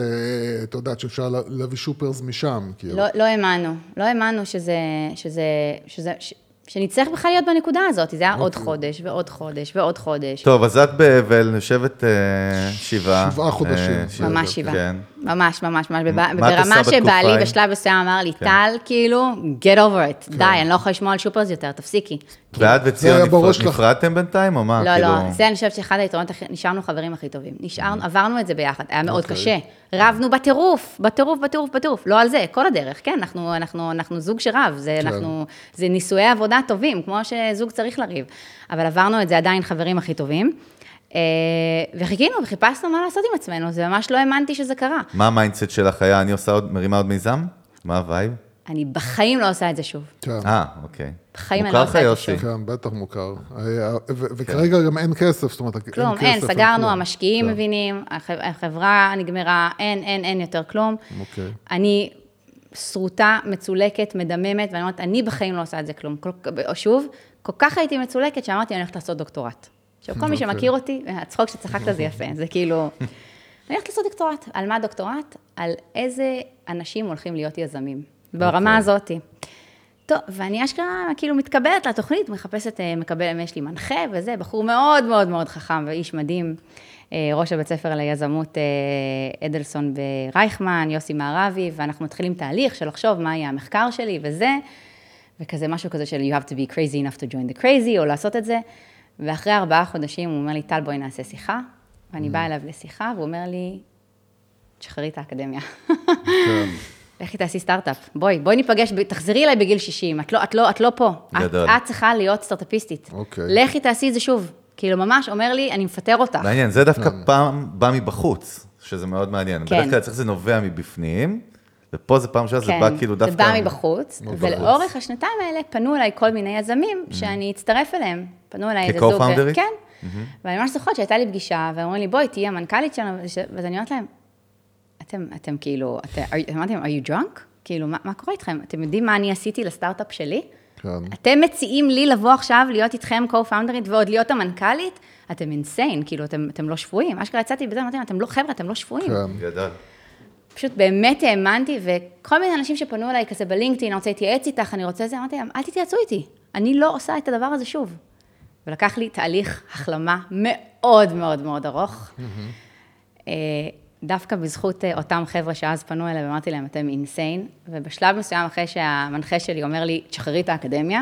אתה יודעת, שאפשר לה- להביא שופרס משם, כאילו. לא, לא האמנו, לא האמנו שזה, שזה, שזה, ש, שנצטרך בכלל להיות בנקודה הזאת, זה היה עוד חודש, ועוד חודש, ועוד חודש. טוב, אז את באבל, יושבת אה, שבעה. שבעה חודשים. אה, שבעה. ממש שבעה. כן. ממש, ממש, ממש, ברמה שבעלי? בשלב מסוים אמר לי, כן. טל, כאילו, get over it, די, אני לא יכולה לשמוע על שופרס יותר, תפסיקי. ואת זה וציון. נפרדתם בינתיים, או מה? לא, כאילו- לא, זה אני חושבת שאחד היתרונות, נשארנו חברים הכי טובים. נשארנו, עברנו את זה ביחד, היה מאוד אוקיי. קשה. רבנו בטירוף, בטירוף, בטירוף, בטירוף. לא על זה, כל הדרך, כן, אנחנו, אנחנו, אנחנו זוג שרב, זה, כן. אנחנו, זה נישואי עבודה טובים, כמו שזוג צריך לריב. אבל עברנו את זה עדיין חברים הכי טובים. אה, וחיכינו וחיפשנו מה לעשות עם עצמנו, זה ממש לא האמנתי שזה קרה. מה ה mindset שלך היה? אני עושה עוד, מרימה עוד מיזם? מה ה vibe? אני בחיים לא עושה את זה שוב. כן. אה, אוקיי. בחיים אני לא עושה את זה? שוב. כן, בטח מוכר. אה, ו- וכרגע גם אין כסף, זאת אומרת, אין כלום, כסף. אין, סגרנו, כלום. המשקיעים כן, מבינים, הח- החברה נגמרה, אין, אין, אין יותר כלום. אוקיי. אני שרוטה, מצולקת, מדממת, ואני אומרת, אני בחיים לא עושה את זה כלום. כל, שוב, כל כך הייתי מצולקת שאמרתי, אני הולכת לעשות דוקטורט. עכשיו, כל מי אוקיי. שמכיר אותי, הצחוק שצחקת זה יפה, זה כאילו, אני הולכת לעשות דוקטורט. על מה דוקטורט? על איזה אנשים הולכים להיות יזמים. ברמה הזאתי. טוב, ואני אשכרה כאילו מתקבלת לתוכנית, מחפשת, אה, מקבל, יש לי מנחה וזה, בחור מאוד מאוד מאוד חכם ואיש מדהים, אה, ראש הבית ספר ליזמות אה, אדלסון ברייכמן, יוסי מערבי, ואנחנו מתחילים תהליך של לחשוב מה יהיה המחקר שלי וזה, וכזה משהו כזה של you have to be crazy enough to join the crazy, או לעשות את זה, ואחרי ארבעה חודשים הוא אומר לי, טל, בואי נעשה שיחה, ואני באה אליו לשיחה, והוא אומר לי, תשחררי את האקדמיה. כן. לכי תעשי סטארט-אפ, בואי, בואי ניפגש, תחזרי אליי בגיל 60, את לא, את לא, את לא פה. גדול. את, את צריכה להיות סטארט-אפיסטית. אוקיי. לכי תעשי את זה שוב. כאילו, ממש אומר לי, אני מפטר אותך. מעניין, זה דווקא פעם בא מבחוץ, שזה מאוד מעניין. כן. בדרך כלל צריך זה נובע מבפנים, ופה זה פעם ראשונה, זה בא כאילו דווקא... זה בא מבחוץ. ולאורך השנתיים האלה פנו אליי כל מיני יזמים שאני אצטרף אליהם. פנו אליי איזה זוג... כ-co-founderית? כן. ואני ממש זוכרת שהייתה לי פגישה, אומרים לי, בואי, תהיי המנכ"לית שלנו, ואז אני אומרת להם, אתם, אתם כאילו, אתם, להם, are you drunk? כאילו, מה, מה קורה איתכם? אתם יודעים מה אני עשיתי לסטארט-אפ שלי? כן. אתם מציעים לי לבוא עכשיו להיות איתכם co-founderית ועוד להיות המנכ"לית? אתם אינסיין, כאילו, אתם, אתם לא שבויים. אשכרה יצאתי בזה, אמרתי להם, אתם לא, חבר'ה, אתם לא שבויים. כן. גדול. פשוט באמת האמנתי, וכל מיני אנשים שפנו אליי כזה בלינקדאין, אני רוצה להתייעץ איתך, אני רוצה זה, אמרתי להם, אל תתייעצו איתי, אני לא עושה את הדבר הזה שוב. ולקח לי תהליך החלמה מאוד מאוד מאוד ארוך. אה, דווקא בזכות אה, אותם חבר'ה שאז פנו אליי ואמרתי להם, אתם אינסיין, ובשלב מסוים אחרי שהמנחה שלי אומר לי, תשחררי את האקדמיה,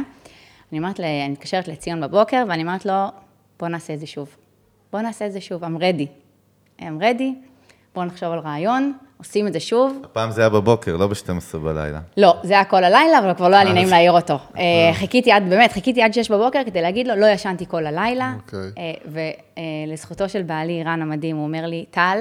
אני אומרת, ל- אני מתקשרת לציון בבוקר, ואני אומרת לו, בוא נעשה את זה שוב. בוא נעשה את זה שוב, I'm ready. I'm ready, בוא נחשוב על רעיון, עושים את זה שוב. הפעם זה היה בבוקר, לא ב-12 בלילה. לא, זה היה כל הלילה, אבל כבר לא היה לי אה, נעים להעיר אותו. אה, חיכיתי עד, באמת, חיכיתי עד 6 בבוקר כדי להגיד לו, לא ישנתי כל הלילה. אוקיי. ולזכותו של בעלי, רן המדהים, הוא אומר לי, טל,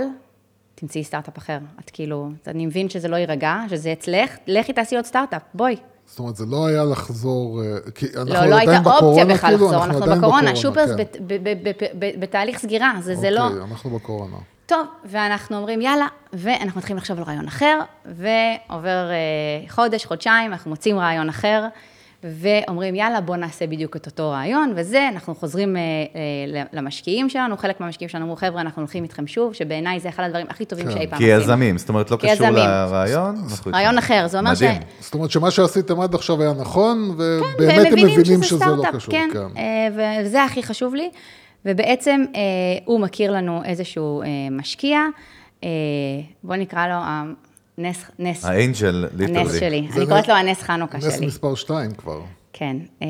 תמצאי סטארט-אפ אחר. את כאילו, אני מבין שזה לא יירגע, שזה אצלך, לכי תעשי עוד סטארט-אפ, בואי. זאת אומרת, זה לא היה לחזור, אה, כי אנחנו לא, לא עדיין הייתה בקורונה, אופציה בכלל כאילו, לחזור, אנחנו עדיין בקורונה, שופרס כן. בתהליך סגירה, זה זה לא... אוקיי, אנחנו בקורונה. טוב, ואנחנו אומרים יאללה, ואנחנו מתחילים לחשוב על רעיון אחר, ועובר אה, חודש, חודשיים, אנחנו מוצאים רעיון אחר, ואומרים יאללה, בוא נעשה בדיוק את אותו רעיון, וזה, אנחנו חוזרים אה, אה, למשקיעים שלנו, חלק מהמשקיעים שלנו אמרו, חבר'ה, אנחנו הולכים איתכם שוב, שבעיניי זה אחד הדברים הכי טובים כן. שאי פעם כי עשינו. יזמים, זאת אומרת, לא קשור כיזמים. לרעיון. רעיון. אחר, זה אומר ש... מדהים. זאת אומרת שמה שעשיתם עד עכשיו היה נכון, ובאמת והם הם מבינים שזה לא סטארט-אפ, קשור. כן, אה, וזה הכי חשוב לי. ובעצם אה, הוא מכיר לנו איזשהו אה, משקיע, אה, בוא נקרא לו הנס, נס, ה angel, literally. הנס שלי. זה אני קוראת נס- לו הנס חנוכה נס שלי. מספר 2 כבר. כן, אה,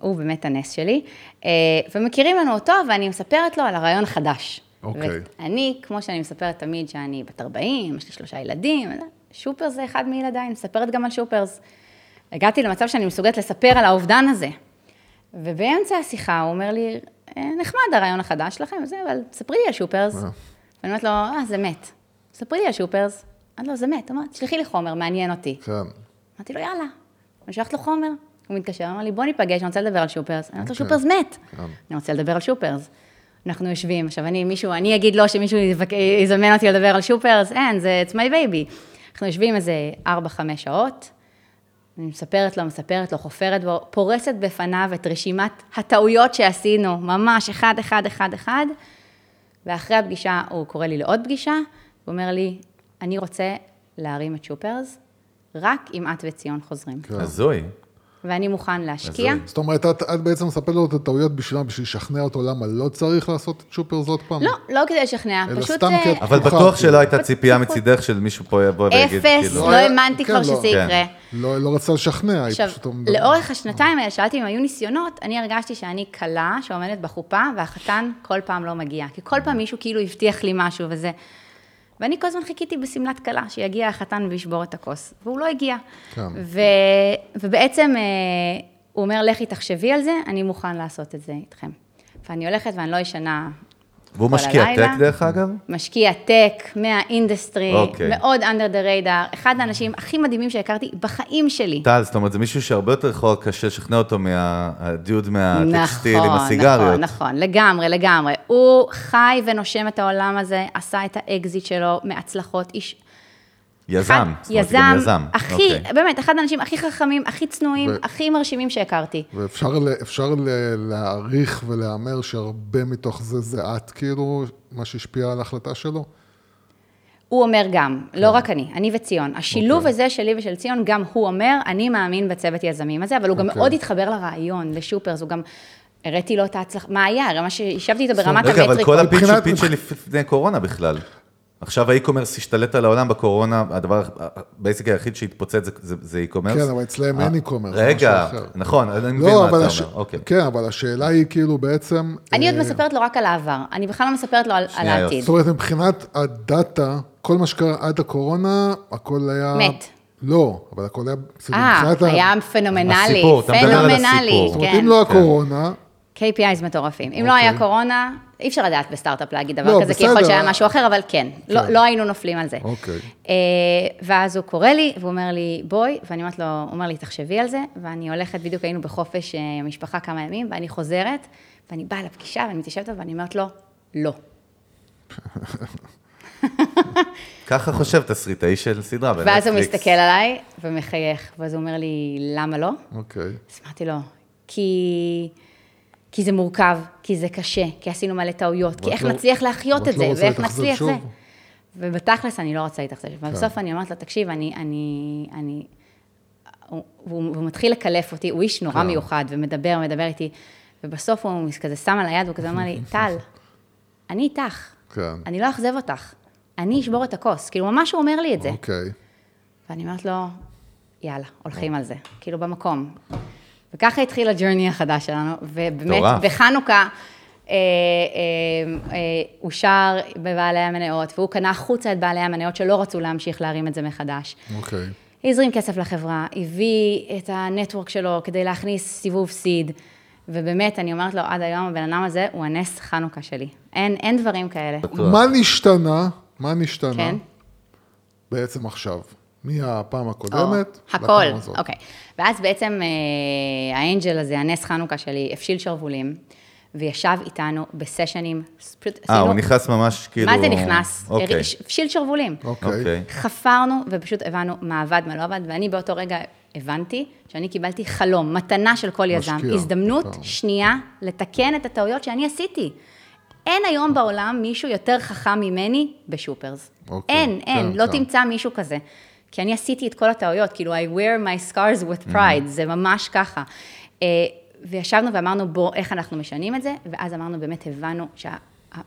הוא באמת הנס שלי. אה, ומכירים לנו אותו, ואני מספרת לו על הרעיון החדש. אוקיי. ואני, כמו שאני מספרת תמיד שאני בת 40, יש לי שלושה ילדים, שופרס זה אחד מילדיי, אני מספרת גם על שופרס. הגעתי למצב שאני מסוגלת לספר על האובדן הזה. ובאמצע השיחה הוא אומר לי, "אה, נחמד הרעיון החדש שלכם, וזה, אבל ספרי לי על שופרס. ואני אומרת לו, אה, זה מת. ספרי לי על שופרס. אמרתי לו, זה מת. הוא אמר, תשלחי לי חומר, מעניין אותי. כן. אמרתי לו, יאללה. אני שלחת לו חומר. הוא מתקשר, אמר לי, בוא ניפגש, אני רוצה לדבר על שופרס. אני אומרת לו, אוקיי. שופרס מת. כן. אני רוצה לדבר על שופרס. אנחנו יושבים, עכשיו אני, מישהו, אני אגיד לו שמישהו יזמן אותי לדבר על שופרס, אין, זה it's my baby. אנחנו יושבים איזה 4-5 שעות, אני מספרת לו, מספרת לו, חופרת בו, פורסת בפניו את רשימת הטעויות שעשינו, ממש אחד, אחד, אחד, אחד, ואחרי הפגישה הוא קורא לי לעוד פגישה, הוא אומר לי, אני רוצה להרים את שופרס, רק אם את וציון חוזרים. הזוי. ואני מוכן להשקיע. הזוי. זאת אומרת, את, את בעצם מספרת לו את הטעויות בשבילה, בשביל לשכנע אותו למה לא צריך לעשות את שופרס עוד פעם? לא, לא כדי לשכנע, אלא פשוט... סתם אה, כי את אבל בטוח שלא כאילו. הייתה ציפייה מצידך של מישהו פה יבוא ויגיד, אפס, כאילו... לא היה- האמנתי כן, כבר לא. שזה כן. יקרה. לא, לא רצה לשכנע, עכשיו, היא פשוט... לאורך השנתיים האלה, שאלתי אם היו ניסיונות, אני הרגשתי שאני כלה שעומדת בחופה, והחתן כל פעם לא מגיע. כי כל פעם מישהו כאילו הבטיח לי משהו וזה. ואני כל הזמן חיכיתי בשמלת כלה, שיגיע החתן וישבור את הכוס, והוא לא הגיע. כן. ו... ובעצם אה, הוא אומר, לכי תחשבי על זה, אני מוכן לעשות את זה איתכם. ואני הולכת ואני לא ישנה והוא משקיע הלילה. tech דרך אגב? משקיע tech מה industry, אוקיי. מאוד under the radar, אחד האנשים הכי מדהימים שהכרתי בחיים שלי. טל, זאת אומרת, זה מישהו שהרבה יותר יכול קשה לשכנע אותו מהדוד מהטקסטיל עם נכון, הסיגריות. נכון, נכון, לגמרי, לגמרי. הוא חי ונושם את העולם הזה, עשה את האקזיט שלו מהצלחות, איש... יזם, אחד- גם יזם. הכי, אוקיי. באמת, אחד האנשים הכי חכמים, הכי צנועים, ו- הכי מרשימים שהכרתי. ואפשר ל- אפשר ל- להעריך ולהמר שהרבה מתוך זה זה את, כאילו, מה שהשפיע על ההחלטה שלו? הוא אומר גם, כן. לא רק אני, אני וציון. השילוב אוקיי. הזה שלי ושל ציון, גם הוא אומר, אני מאמין בצוות יזמים הזה, אבל הוא גם אוקיי. מאוד התחבר לרעיון, לשופרס, הוא גם... הראיתי לו את ההצלחה, מה היה? הרי מה שהשבתי איתו ברמת רגע, אבל המטריקות. כל הפיץ' הוא מבחינת- פיץ' של לפני קורונה בכלל. עכשיו האי-קומרס השתלט על העולם בקורונה, הדבר, basic היחיד שהתפוצץ זה- e-commerce. כן, אבל אצלם אין e-commerce, זה רגע. נכון, אני מבין לא, מה אתה. אומר, אוקיי. כן, אבל השאלה היא כאילו בעצם... אני עוד אה, מספרת לו רק על העבר, אני בכלל לא מספרת לו על. העתיד. זאת אומרת, מבחינת הדאטה, כל מה שקרה עד הקורונה, הכל היה... מת. לא, אבל הכל היה... אה, היה פנומנלי, פנומנלי, הסיפור. זאת אומרת, כן. אם לא הקורונה, KPIs מטורפים. אם לא אוקיי. היה קורונה, אי אפשר לדעת בסטארט-אפ להגיד דבר לא, כזה, כי יכול. שהיה משהו אחר, אבל כן, לא, כן. לא היינו נופלים על זה. אוקיי. אה, ואז הוא קורא לי, והוא אומר לי, בואי, ואני אומרת לו, הוא אומר לי, תחשבי על זה, ואני הולכת, בדיוק היינו בחופש אה, המשפחה כמה ימים, ואני חוזרת, ואני באה לפגישה, ואני מתיישבת ואני אומרת לו, לא. ככה חושב תסריטאי של סדרה ואז הוא בנטפליקס. מסתכל עליי ומחייך, ואז הוא אומר לי, למה לא? אוקיי. אז אמרתי לו, כי... כי זה מורכב, כי זה קשה, כי עשינו מלא טעויות, כי איך לא- נצליח להחיות את לא זה, ואיך נצליח שוב? זה. ובתכלס אני לא רוצה להתאכזב. כן. ובסוף אני אומרת לו, תקשיב, אני, אני, אני... הוא, והוא, והוא מתחיל לקלף אותי, הוא איש נורא כן. מיוחד, ומדבר, מדבר איתי, ובסוף הוא כזה שם על היד, והוא כזה אומר לי, טל, אני איתך, כן. אני לא אאכזב אותך, אני אשבור את הכוס. כאילו, ממש הוא אומר לי את זה. אוקיי. ואני אומרת לו, יאללה, הולכים על זה, כאילו במקום. וככה התחיל הג'רני החדש שלנו, ובאמת. בחנוכה אה, אה, אה, אושר בבעלי המניות, והוא קנה החוצה את בעלי המניות שלא רצו להמשיך להרים את זה מחדש. אוקיי. הזרים כסף לחברה, הביא את הנטוורק שלו כדי להכניס סיבוב סיד, ובאמת, אני אומרת לו, עד היום הבן אדם הזה הוא הנס חנוכה שלי. אין, אין דברים כאלה. מה נשתנה? מה נשתנה? כן. בעצם עכשיו. מהפעם או, הקודמת הכל, לפעם הזאת. אוקיי. ואז בעצם אה, האנג'ל הזה, הנס חנוכה שלי, הפשיל שרוולים, וישב איתנו בסשנים, פשוט אה, הוא נכנס ממש כאילו... מה זה נכנס? אוקיי. הפשיל שרוולים. אוקיי. אוקיי. חפרנו ופשוט הבנו מה עבד, מה לא עבד, ואני באותו רגע הבנתי שאני קיבלתי חלום, מתנה של כל יזם, משקיע. הזדמנות וואו. שנייה לתקן את הטעויות שאני עשיתי. אין היום בעולם מישהו יותר חכם ממני בשופרס. אוקיי, אין, אין, כן, לא כן. תמצא מישהו כזה. כי אני עשיתי את כל הטעויות, כאילו, I wear my scars with pride, זה ממש ככה. אה, וישבנו ואמרנו, בוא, איך אנחנו משנים את זה, ואז אמרנו, באמת הבנו שה...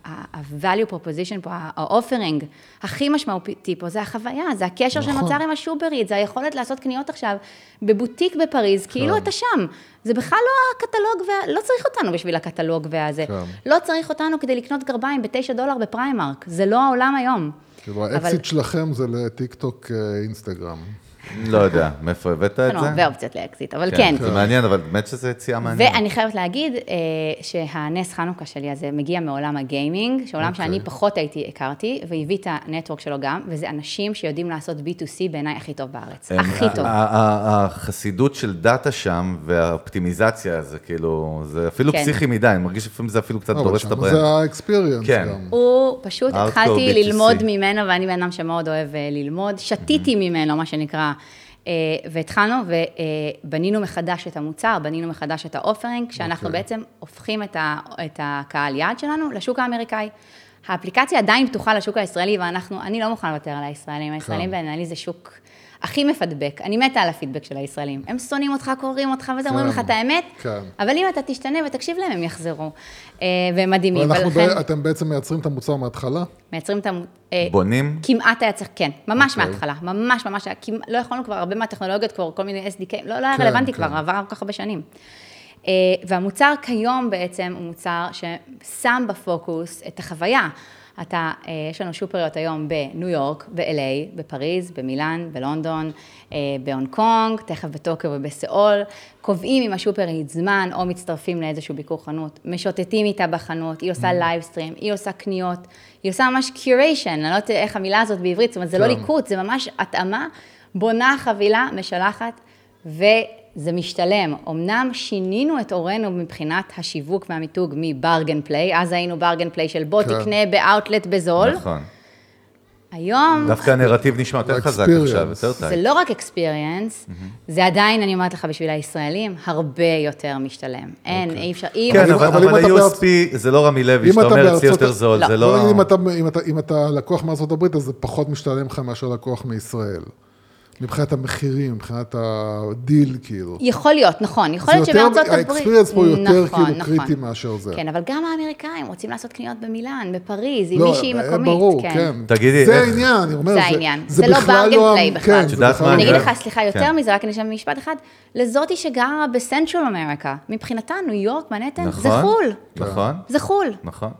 ה-value proposition פה, ה-offering הכי משמעותי פה זה החוויה, זה הקשר נכון. שנוצר עם השופרית, זה היכולת לעשות קניות עכשיו בבוטיק בפריז, כאילו אתה שם. זה בכלל לא הקטלוג, וה... לא צריך אותנו בשביל הקטלוג והזה. כן. לא צריך אותנו כדי לקנות גרביים בתשע דולר בפריימרק, זה לא העולם היום. כאילו, האקזיט שלכם זה לטיק טוק אה, אינסטגרם. לא יודע, מאיפה הבאת את יש לנו זה? הרבה אופציות לאקזיט, אבל כן. זה מעניין, אבל באמת שזו יציאה מעניינת. ואני חייבת להגיד אה, שהנס חנוכה שלי הזה מגיע מעולם הגיימינג, שעולם אוקיי. שאני פחות הייתי הכרתי, והביא את ה network שלו גם, וזה אנשים שיודעים לעשות B2C בעיניי הכי טוב בארץ. הכי טוב. החסידות של דאטה שם והאופטימיזציה, זה כאילו, זה אפילו כן. פסיכי מדי, אני מרגיש לפעמים זה אפילו קצת אבל דורס את ה brand. זה ה experience כן. גם. הוא פשוט, התחלתי B2C. ללמוד ממנו, ואני בן אדם שמאוד אוהב אה, ללמוד, שתיתי ממנו, מה שנקרא. אה, והתחלנו ובנינו מחדש את המוצר, בנינו מחדש את האופרינג, כשאנחנו אוקיי. בעצם הופכים את, ה, את הקהל יעד שלנו לשוק האמריקאי. האפליקציה עדיין פתוחה לשוק הישראלי, ואנחנו, אני לא מוכנה לוותר על הישראלים. הישראלים בעיניי זה שוק הכי מפדבק. אני מתה על הפידבק של הישראלים. הם שונאים אותך, קוראים אותך, וזה אומרים לך כן, את האמת, כן. אבל אם אתה תשתנה ותקשיב להם, הם יחזרו. אה, והם מדהימים, ולכן ב- אתם בעצם מייצרים את המוצר מההתחלה? מייצרים את ה... אה, בונים? כמעט היה צריך, כן, ממש אוקיי. מההתחלה, ממש ממש, היה- כמעט- לא יכולנו כבר, הרבה מהטכנולוגיות כבר, כל מיני SDK, לא, לא היה כן, רלוונטי כן. כבר, עבר כל כך הרבה שנים. אה, והמוצר כיום בעצם הוא מוצר ששם בפוקוס את החוויה. אתה, אה, יש לנו שופריות היום בניו יורק, ב-LA, בפריז, במילאן, בלונדון, אה, בהונג קונג, תכף בטוקיו ובסיאול, קובעים עם השופרית זמן או מצטרפים לאיזשהו ביקור חנות, משוטטים איתה בחנות, היא עושה livestream, היא עושה קניות, היא עושה ממש curation, אני לא יודעת איך המילה הזאת בעברית, זאת אומרת, זה לא כן. ליקוט, זה ממש התאמה, בונה חבילה, משלחת, וזה משתלם. אמנם שינינו את עורנו מבחינת השיווק והמיתוג מ bargain play, אז היינו bargain play של בוא כן. תקנה באאוטלט בזול. נכון. היום דווקא הנרטיב נשמע יותר חזק Experience. עכשיו, יותר זה tight. לא רק experience, זה עדיין, אני אומרת לך, בשביל הישראלים, הרבה יותר משתלם. אין, אי אפשר, כן, אבל אבל אבל אם אבל אתה ה-USP זה לא רמי לוי, שאתה אתה אומר אצלי יותר זול, לא. זה לא... נגיד, אם אתה, אם, אתה, אם אתה לקוח מארצות הברית, אז זה פחות משתלם לך מאשר לקוח מישראל. מבחינת המחירים, מבחינת הדיל, כאילו. יכול להיות, נכון. יכול זה להיות יותר- שבארצות הברית... ה experience פה יותר נכון, כאילו נכון. קריטי מאשר זה. כן, אבל גם האמריקאים רוצים לעשות קניות במילאן, בפריז, עם לא, מישהי אה, מקומית. ברור, כן. תגידי, זה איך- העניין, אני אומר, זה זה, העניין. זה, זה לא bargain לא... המ- בכלל. כן, זה בכלל לא- אני אגיד כן. לך, סליחה, יותר כן. מזה, רק אני אשאל משפט אחד, לזאתי שגרה בסנטרל אמריקה, מבחינתה ניו יורק, מנהטן, זה נכון? חו"ל. נכון, זה חו"ל. נכון.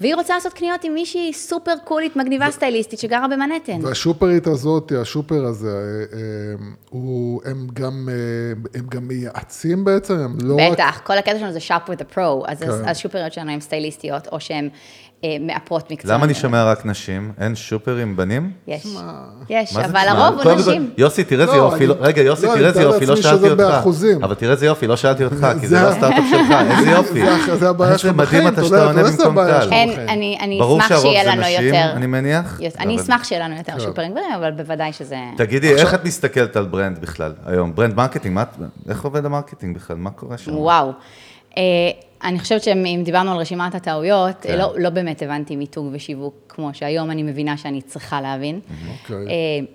והיא רוצה לעשות קניות עם מישהי סופר קולית, מגניבה סטייליסטית, שגרה במנהטן. והשופרית הזאת, השופר הזה, אה, אה, הוא, הם גם, אה, הם גם מייעצים בעצם, הם לא רק... בטח, כל הקטע שלנו זה shop with a pro, אז כן. השופריות שלנו הן סטייליסטיות, או שהן מאפרות מקצועיות. למה אני שומע רק נשים? אין שופרים בנים? יש, יש, אבל? הרוב הוא נשים. יוסי, תראה איזה לא, יופי, לא- רגע, יוסי, לא, תראה איזה יופי, לא שאלתי אותך. אבל תראה איזה יופי, לא שאלתי אותך, כי זה זה- לא הסטארט-אפ שלך, איזה יופי. זה- זה הבעיה שלך איזה מדהים בחיים, אתה אתה שאתה עונה במקום טל. אין, בחיים. אני, אשמח שיהיה זה לנו יותר. אני מניח, אני אשמח שיהיה לנו יותר כן. שופרים גברים, אבל בוודאי שזה... תגידי, איך את מסתכלת על brand בכלל היום? brand marketing, איך עובד ה marketing בכלל? מה קורה שם? וואו. אני חושבת שאם דיברנו על רשימת הטעויות, כן. לא, לא באמת הבנתי מיתוג ושיווק כמו שהיום אני מבינה שאני צריכה להבין. אוקיי. אה,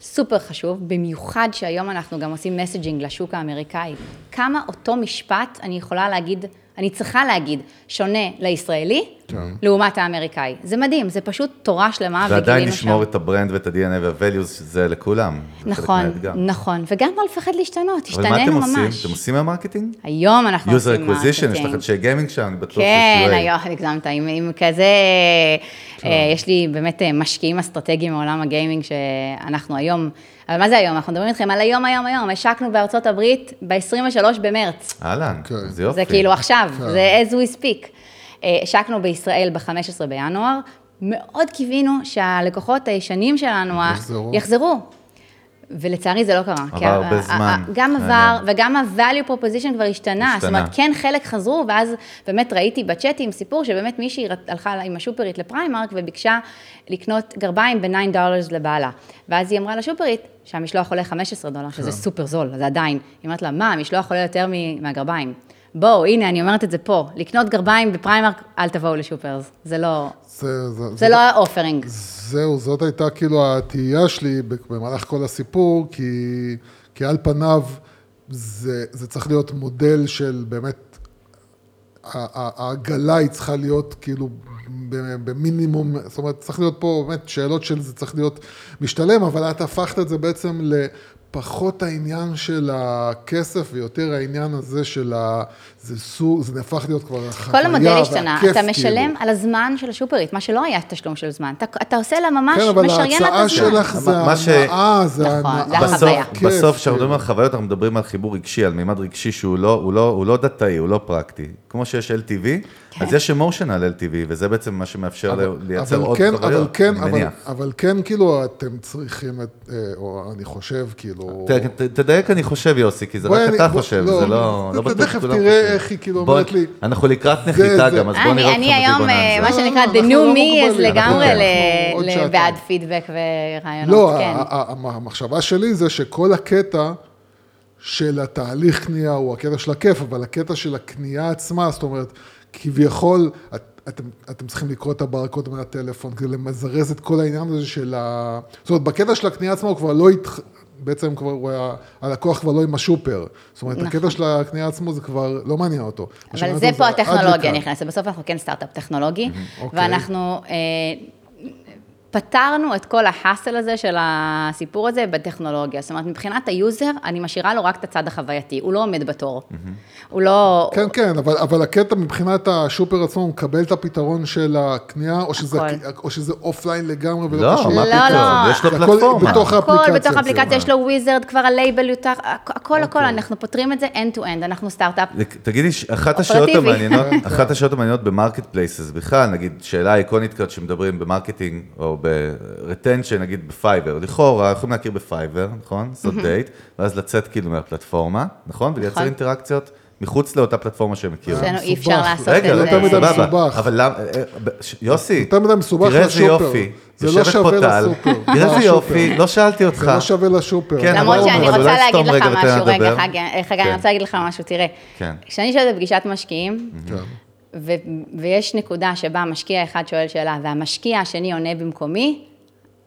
סופר חשוב, במיוחד שהיום אנחנו גם עושים messaging לשוק האמריקאי. כמה אותו משפט אני יכולה להגיד אני צריכה להגיד, שונה לישראלי, כן. לעומת האמריקאי. זה מדהים, זה פשוט תורה שלמה, ועדיין לשמור שם. את ה brand ואת ה-DNA וה-values, זה לכולם. זה נכון, מהאתגר. נכון, וגם לא לפחד להשתנות, אבל מה אתם השתננו עושים? ממש. אתם עושים מה marketing? היום אנחנו user עושים acquisition, יש marketing. לך אנשי גיימינג שם, אני בטוח שיש כן. היום הגזמת, עם, עם כזה, אה, יש לי באמת אה, משקיעים אסטרטגיים מעולם הגיימינג, שאנחנו היום, אבל מה זה היום? אנחנו מדברים איתכם על היום, היום, היום, השקנו בארצות הברית ב-23 במרץ. אהלן, כן. אז יופי. זה כאילו עכשיו, כן. זה as we speak. אה, השקנו בישראל ב-15 בינואר, מאוד קיווינו שהלקוחות הישנים שלנו יחזרו. יחזרו. ולצערי זה לא קרה. עבר הרבה זמן, גם מעניין. עבר, וגם ה-value proposition כבר השתנה. זאת השתנה. אומרת, כן חלק חזרו, ואז באמת ראיתי בצ'אטים סיפור שבאמת מישהי הלכה עם השופרית לפריימרק וביקשה לקנות גרביים ב-9 dollars לבעלה. ואז היא אמרה לשופרית שהמשלוח עולה 15 דולר, שזה כן. סופר זול, אז עדיין. היא אומרת לה, מה, המשלוח עולה יותר מהגרביים. בואו, הנה, אני אומרת את זה פה, לקנות גרביים בפריימרק, אל תבואו לשופרס. זה לא, זה, זה, זה לא ה offering. זהו, זאת הייתה כאילו התהייה שלי במהלך כל הסיפור, כי, כי על פניו זה, זה צריך להיות מודל של באמת, העגלה היא צריכה להיות כאילו במינימום, זאת אומרת, צריך להיות פה באמת שאלות של זה צריך להיות משתלם, אבל את הפכת את זה בעצם לפחות העניין של הכסף ויותר העניין הזה של ה... זה סוג, זה נהפך להיות כבר החוויה כל המודל השתנה, והכיף, אתה משלם כאילו. על הזמן של השופרית, מה שלא היה תשלום של זמן. אתה, אתה עושה לה ממש, כן, אבל משריין לה את ההצעה הזמן. שלך זה מה ש- זה נכון, ההנאה. זה בסוף, בסוף כשאנחנו כאילו. מדברים על חוויות, אנחנו מדברים על חיבור רגשי, על מימד רגשי שהוא לא, הוא לא, הוא לא דתאי, הוא לא פרקטי. כמו שיש LTV, אז יש אמושיונל LTV, וזה בעצם מה שמאפשר אבל- לייצר אבל עוד כן, חוויות, אבל כן, אני אבל, מניח. אבל כן, כאילו, אתם צריכים את, אה, או אני חושב, כאילו... ת- ת- תדייק, אני חושב, יוסי, כי זה רק אני- אתה בוא- חושב, לא, זה לא... לא בטוח תכף תראה. איך היא כאילו אומרת לי, אנחנו לקראת נחיתה גם, אז בוא אני, נראה אותך אני היום, אה. מה לא, שנקרא, לא, the new לא me, אז לגמרי. בעד פידבק ורעיונות, לא, כן. ה- ה- ה- המחשבה שלי זה שכל הקטע של התהליך קנייה הוא הקטע של הכיף, אבל הקטע של הקנייה עצמה, זאת אומרת, כביכול, את- אתם, אתם צריכים לקרוא את הברקוד מהטלפון כדי למזרז את כל העניין הזה של ה... זאת אומרת, בקטע של הקנייה עצמה הוא כבר לא התח... בעצם כבר הוא היה, הלקוח כבר לא עם השופר. זאת אומרת, נכון. הקטע של הקנייה עצמו זה כבר לא מעניין אותו. אבל זה פה הטכנולוגיה. נכנסת, בסוף אנחנו כן סטארט-אפ טכנולוגי, אוקיי. ואנחנו אה, פתרנו את כל ה hassle הזה של הסיפור הזה בטכנולוגיה. זאת אומרת, מבחינת ה user, אני משאירה לו רק את הצד החווייתי, הוא לא עומד בתור. הוא לא... כן, כן, אבל, אבל הקטע מבחינת ה shopper עצמו, הוא מקבל את הפתרון של הקנייה, או שזה, הכל. או שזה אופליין לגמרי ולא לא, קשור. מה לא, פתאום, לא. יש לו זה הכל פלטפורמה. בתוך הכל האפליקציה. בתוך האפליקציה, יש לו wizard, כבר הלייבל יותר, הכ- הכל, הכל, אוקיי. אנחנו פותרים את זה end to end, אנחנו סטארט-אפ. תגידי, אחת השאלות. המעניינות, אחת השאלות המעניינות ב marketplaces בכלל, נגיד, שאלה איקונית כזאת שמדברים ב marketing, או ב retention, נגיד בפייבר, לכאורה, יכולים להכיר בפייבר, נכון? לעשות דייט, ואז לצאת כאילו מהפלטפורמה, נכון? ולייצר נכון. אינטראקציות מחוץ לאותה פלטפורמה שהם הכירו. אי אפשר. לעשות רגע, את לא זה. יותר מדי מסובך. אבל למה, אה, יוסי, יותר מדי מסובך תראה איזה. יופי, זה לא שווה ל shopper. תראה איזה ל shopper. יופי, לא שאלתי אותך. זה לא שווה לשופר. כן, למרות שאני אבל רוצה אולי להגיד לך רגע משהו, רגע. חגי, כן. אני רוצה להגיד לך משהו, תראה. כן. כשאני יושבת בפגישת משקיעים, כן. ו- ויש נקודה שבה משקיע אחד שואל שאלה, והמשקיע השני עונה במקומי,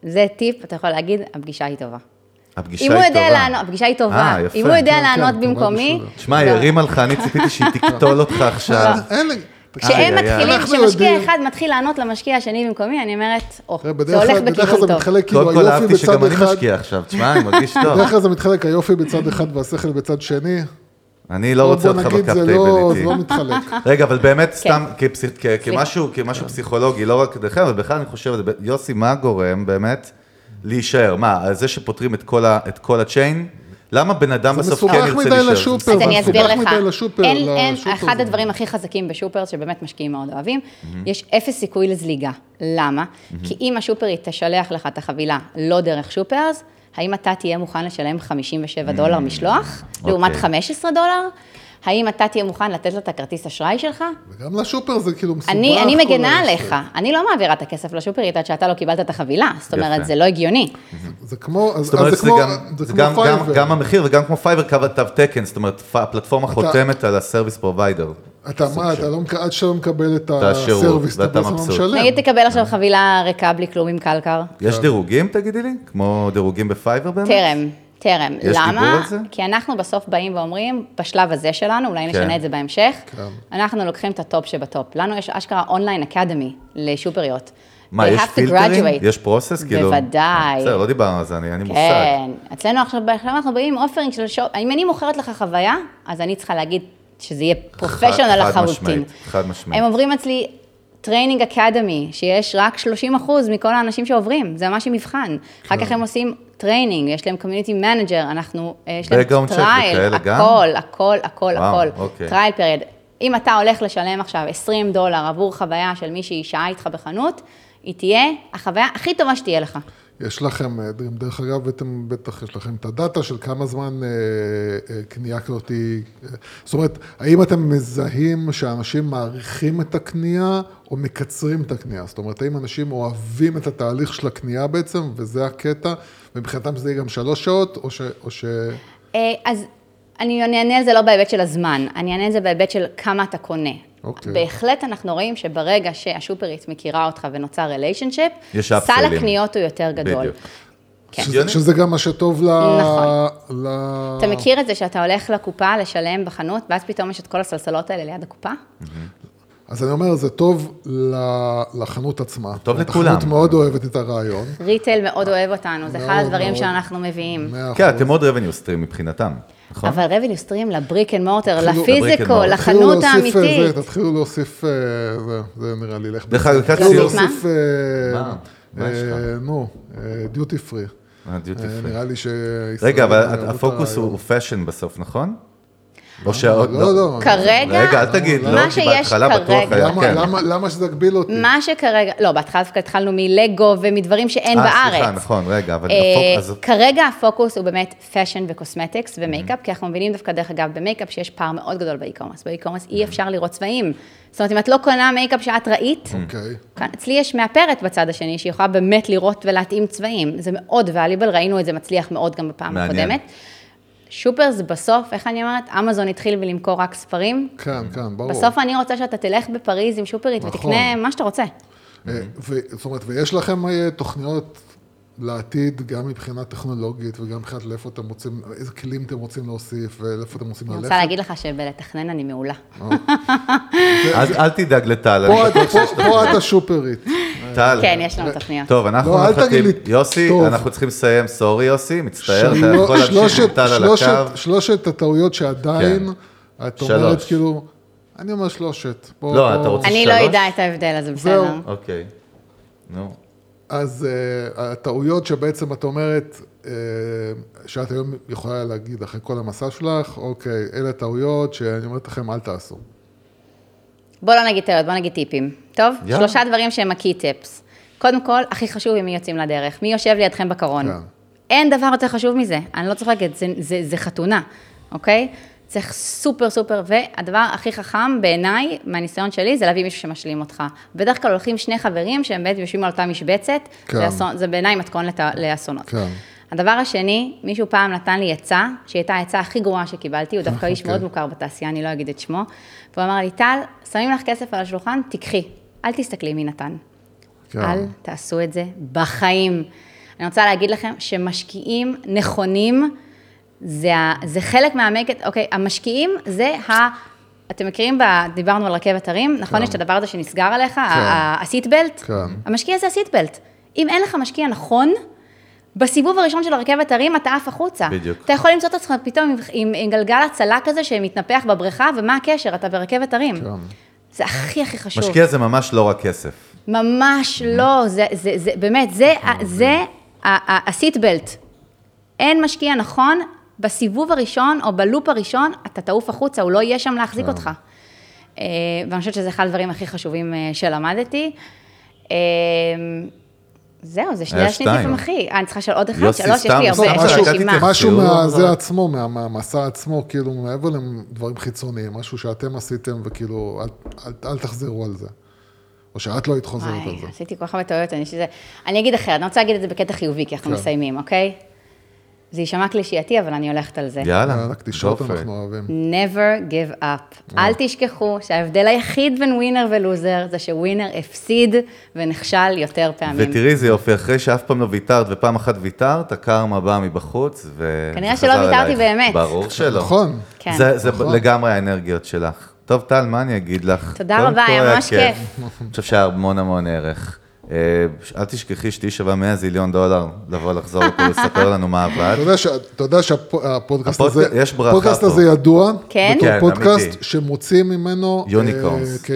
זה טיפ, אתה יכול להגיד, הפגישה היא טובה. הפגישה אם היא הוא טובה. יודע לענות, הפגישה היא טובה. אה, יפה. אם הוא יודע כן, כן, לענות טובה במקומי, בשבילו. שמע, היא לא. הרימה לך, אני ציפיתי שהיא תקטול אותך עכשיו. לי... כשהם. מתחילים, כשמשקיע אחד מתחיל לענות למשקיע השני במקומי, אני אומרת, או, זה הולך בכיוון טוב. כאילו קודם כל אהבתי שגם אני. משקיע עכשיו, תשמע, אני מרגיש טוב. בדרך כלל זה מתחלק היופי בצד אחד והשכל בצד שני. אני לא רוצה אותך נגיד, זה בקפטייבל לא- איתי. זה לא מתחלק. רגע, אבל באמת, כן. סתם, כמשהו פסיכולוגי, לא רק דרך אגב, אבל בכלל אני חושב, יוסי, מה גורם באמת להישאר? מה, על זה שפותרים את כל ה- את כל הצ'יין? למה בן אדם זה בסוף כן מסובך ירצה מדי להישאר? לשופר. אז זה אני אסביר מסובך לך, מדי לשופר, אין, אין, לשופר אחד זה- הדברים הכי חזקים בשופר, שבאמת משקיעים מאוד אוהבים, יש אפס סיכוי לזליגה. למה? כי אם השופרית תשלח לך את החבילה לא דרך שופרס, האם אתה תהיה מוכן לשלם 57 דולר משלוח, לעומת אוקיי. 15 דולר? האם אתה תהיה מוכן לתת לו את הכרטיס אשראי שלך? וגם ל shopper זה כאילו מסובך. אני, אני מגנה. עליך, אני לא מעבירה את הכסף לשופרית עד שאתה לא קיבלת את החבילה, זאת יפה. אומרת, זה לא הגיוני. זה כמו, אז זאת אז אומרת, זה זה כמו, גם- זה זה כמו גם- גם- פייבר. גם המחיר וגם כמו פייבר קו תו תקן, זאת אומרת, הפלטפורמה חותמת על ה service provider. אתה מה, אתה לא, עד שאתה לא מקבל את ה service, אתה בעצם לא. משלם. נגיד תקבל עכשיו חבילה ריקה בלי כלום עם קלקר, יש דירוגים, תגידי לי? כמו דירוגים ב Fiverr באמת? טרם, טרם. יש למה? דיבור על זה? כי אנחנו בסוף באים ואומרים, בשלב הזה שלנו, אולי כן. נשנה את זה בהמשך, כן. אנחנו לוקחים את הטופ שבטופ. לנו יש אשכרה online academy לשופריות. מה, They יש פילטרים? יש process? כאילו... בוודאי. בסדר, לא דיברנו על זה, אני אין לי מושג. כן. אצלנו עכשיו, עכשיו אנחנו באים עם offering של shop... אם אני מוכרת לך חוויה, אז אני צריכה להגיד שזה יהיה professional חד לחלוטין. משמעית, חד משמעית. הם עוברים אצלי training academy, שיש רק 30 אחוז מכל האנשים שעוברים, זה ממש מבחן. אחר כן. כך הם עושים training, יש להם community manager, אנחנו, אה, יש להם trial? הכל, הכל, הכל, הכל. אוקיי. trial period. אם אתה הולך לשלם עכשיו 20 דולר עבור חוויה של מישהי שעה איתך בחנות, היא תהיה החוויה הכי טובה שתהיה לך. יש לכם, אה, דרך אגב, אתם בטח, יש לכם את ה data של כמה זמן אה, אה, קנייה כזאת היא... אה, זאת אומרת, האם אתם מזהים שאנשים מעריכים את הקנייה או מקצרים את הקנייה? זאת אומרת, האם אנשים אוהבים את התהליך של הקנייה בעצם, וזה הקטע, ומבחינתם זה יהיה גם שלוש שעות, או ש... או ש... אה, אז אני אני אענה על זה לא בהיבט של הזמן, אני אענה על זה בהיבט של כמה אתה קונה. אוקיי. בהחלט אנחנו רואים שברגע שהשופרית מכירה אותך ונוצר ריליישנשיפ, יש סל. הקניות הוא יותר גדול. בדיוק. כן. שזה, שזה גם מה שטוב ל... נכון. ל... אתה מכיר את זה שאתה הולך לקופה לשלם בחנות, ואז פתאום יש את כל הסלסלות האלה ליד הקופה? אז אני אומר, זה טוב לחנות עצמה. טוב לכולם. החנות מאוד אוהבת את הרעיון. Retail מאוד אוהב אותנו, זה אחד הדברים. שאנחנו מביאים. כן. אתם מאוד revenue stream מבחינתם, נכון? אבל revenue stream ל brick and mortar, לפיזיקו, לחנות להוסיף, אה, האמיתית. תתחילו להוסיף, אה, זה, זה נראה לי, לך. דרך אגב, תתחילו להוסיף, אה? אה, נו, duty free. אה, duty free. נראה לי ש... רגע, אבל הפוקוס הוא fashion בסוף, נכון? או שעוד היום. לא, לא. כרגע, רגע, אל תגיד, לא, כי בהתחלה בטוח היה, למה, כן. למה, שזה יגביל אותי? מה שכרגע, לא, בהתחלה דווקא התחלנו מלגו ומדברים שאין אה, בארץ. סליחה, נכון, רגע, אבל אה, הפוק- אז- כרגע הפוקוס הוא באמת fashion ו cosmetics ו makeup, כי אנחנו מבינים דווקא, דרך אגב, במייקאפ שיש פער מאוד גדול ב e-commerce. ב e-commerce אי אפשר לראות צבעים. זאת אומרת, אם את לא קונה מייקאפ שאת ראית, אוקיי. אצלי יש מאפרת בצד השני, שהיא יכולה באמת לראות ולהתאים צבעים. זה מאוד valuable, ראינו את זה מצליח מאוד גם בפעם מעניין. הקודמת. שופרס בסוף, איך אני אומרת, אמזון התחיל בלמכור רק ספרים. כן, כן, ברור. בסוף אני רוצה שאתה תלך בפריז עם שופרית נכון. ותקנה מה שאתה רוצה. אה, זאת אומרת, ויש לכם אה, תוכניות לעתיד, גם מבחינה טכנולוגית וגם מבחינת לאיפה אתם רוצים, איזה כלים אתם רוצים להוסיף ולאיפה אתם רוצים אני ללכת? רוצה להגיד לך שבלתכנן אני מעולה. אל אל תדאג לטל, אני פה את- את השופרית. טל. כן, יש לנו תוכניות. טוב, אנחנו לא, מחכים. יוסי. אנחנו צריכים לסיים. סורי, יוסי, מצטער, אתה יכול להמשיך עם טל על הקו. שלושת הטעויות שעדיין, את שלוש. אומרת כאילו, אני אומר שלושת. לא, אתה רוצה- אני לא שלוש? אדע את ההבדל, אז. בסדר. אוקיי. נו. אז uh, הטעויות שבעצם את אומרת, uh, שאת היום יכולה להגיד אחרי כל המסע שלך, אוקיי, אלה טעויות שאני אומרת לכם, אל תעשו. בוא לא נגיד טעויות, בוא נגיד טיפים. טוב? יאללה. שלושה דברים שהם הקי טיפס. קודם כל, הכי חשוב עם מי יוצאים לדרך. מי יושב לידכם בקרון? כן. אין דבר יותר חשוב מזה. אני לא צוחקת, זה, זה, זה חתונה, אוקיי? צריך סופר סופר, והדבר הכי חכם בעיניי, מהניסיון שלי, זה להביא מישהו שמשלים אותך. בדרך כלל הולכים שני חברים שהם באמת יושבים על אותה משבצת, כן. זה, אסון, זה בעיניי מתכון לת, לאסונות. כן. הדבר השני, מישהו פעם נתן לי עצה, שהיא הייתה העצה הכי גרועה שקיבלתי, הוא דווקא איש אוקיי. מאוד מוכר בתעשייה, אני לא אגיד את שמו, והוא אמר לי, טל, שמים לך כסף על השולחן, תיקחי, אל תסתכלי מי נתן. כן. אל תעשו את זה בחיים. אני רוצה להגיד לכם שמשקיעים נכונים, זה, זה חלק מהמקט, אוקיי, המשקיעים זה ה... אתם מכירים, ב, דיברנו על רכבת הרים, נכון? יש את הדבר הזה שנסגר עליך, ה- הסיטבלט? כן. המשקיע זה הסיטבלט. אם אין לך משקיע נכון, בסיבוב הראשון של הרכבת הרים אתה עף החוצה. בדיוק. אתה יכול למצוא את עצמך פתאום עם, עם, עם גלגל הצלה כזה שמתנפח בבריכה, ומה הקשר? אתה ברכבת הרים. כן. זה הכי הכי חשוב. משקיע זה ממש לא רק כסף. ממש לא, זה, זה, זה באמת, זה, הסיטבלט. אין משקיע נכון, בסיבוב הראשון או בלופ הראשון, אתה תעוף החוצה, הוא לא יהיה שם להחזיק אותך. אה, ואני חושבת שזה אחד הדברים הכי חשובים אה, שלמדתי. אה, זהו, זה שני היה השני שתיים. טיפים הכי. אה, אני צריכה לשאול עוד אחד, שלוש, יש לי הרבה, יש לי רשימה. משהו- מהזה עצמו, מה- מהמסע עצמו, כאילו, מעבר לדברים חיצוניים, משהו שאתם עשיתם, וכאילו, אל- תחזרו על זה. או שאת לא היית חוזרת על זה. עשיתי כל כך הרבה טעויות, אני שזה... אני אגיד אחרת, אני רוצה להגיד את זה בקטע חיובי, כי אנחנו כן. מסיימים, אוקיי? זה יישמע קלישייתי, אבל אני הולכת על זה. יאללה, for it. אנחנו אוהבים. never give up. אל תשכחו שההבדל היחיד בין ווינר ולוזר זה שווינר הפסיד ונכשל יותר פעמים. ותראי איזה יופי, אחרי שאף פעם לא ויתרת ופעם אחת ויתרת, הקרמה באה מבחוץ, ו... כנראה שלא ויתרתי. באמת. ברור שלא. נכון. כן. זה, זה נכון. לגמרי האנרגיות שלך. טוב, טל, מה אני אגיד לך? תודה רבה, היה ממש כיף. אני חושב שהיה המון המון ערך. אה, אל תשכחי שתהיי שווה 100 זיליון דולר לבוא לחזור לפה ולספר לנו מה עבד. אתה יודע שהפודקאסט הפודק- הזה, יש ברכה הפודקאסט פה. הזה ידוע, כן? בתור כן, פודקאסט. שמוצאים ממנו... כן.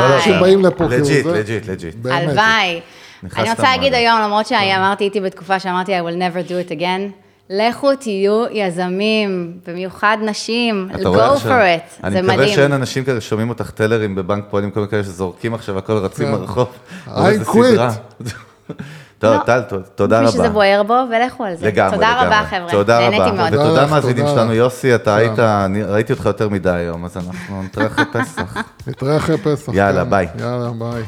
לא, לא, שבאים לפה, כאילו legit, legit, legit. הלוואי. אני רוצה. להגיד היום, למרות שאמרתי איתי בתקופה שאמרתי I will never do it again, לכו תהיו יזמים, במיוחד נשים, אתה רואה go עכשיו- for it, אני זה מקווה מדהים. שאין אנשים כאלה ששומעים אותך teller ים בבנק פועלים, כל מיני כאלה שזורקים עכשיו הכל רצים כן. ברחוב. I quit. טוב, לא. טל, תודה מי שזה רבה. בוער בו, ולכו על זה. לגמרי, תודה לגמרי. רבה, חבר'ה. תודה נהניתי רבה. מאוד. תודה ותודה מאזינים תודה שלנו. יוסי, אתה תודה. היית, אני ראיתי אותך יותר מדי היום, אז אנחנו נתראה אחרי פסח. נתראה אחרי פסח. יאללה, כן. ביי. יאללה, ביי.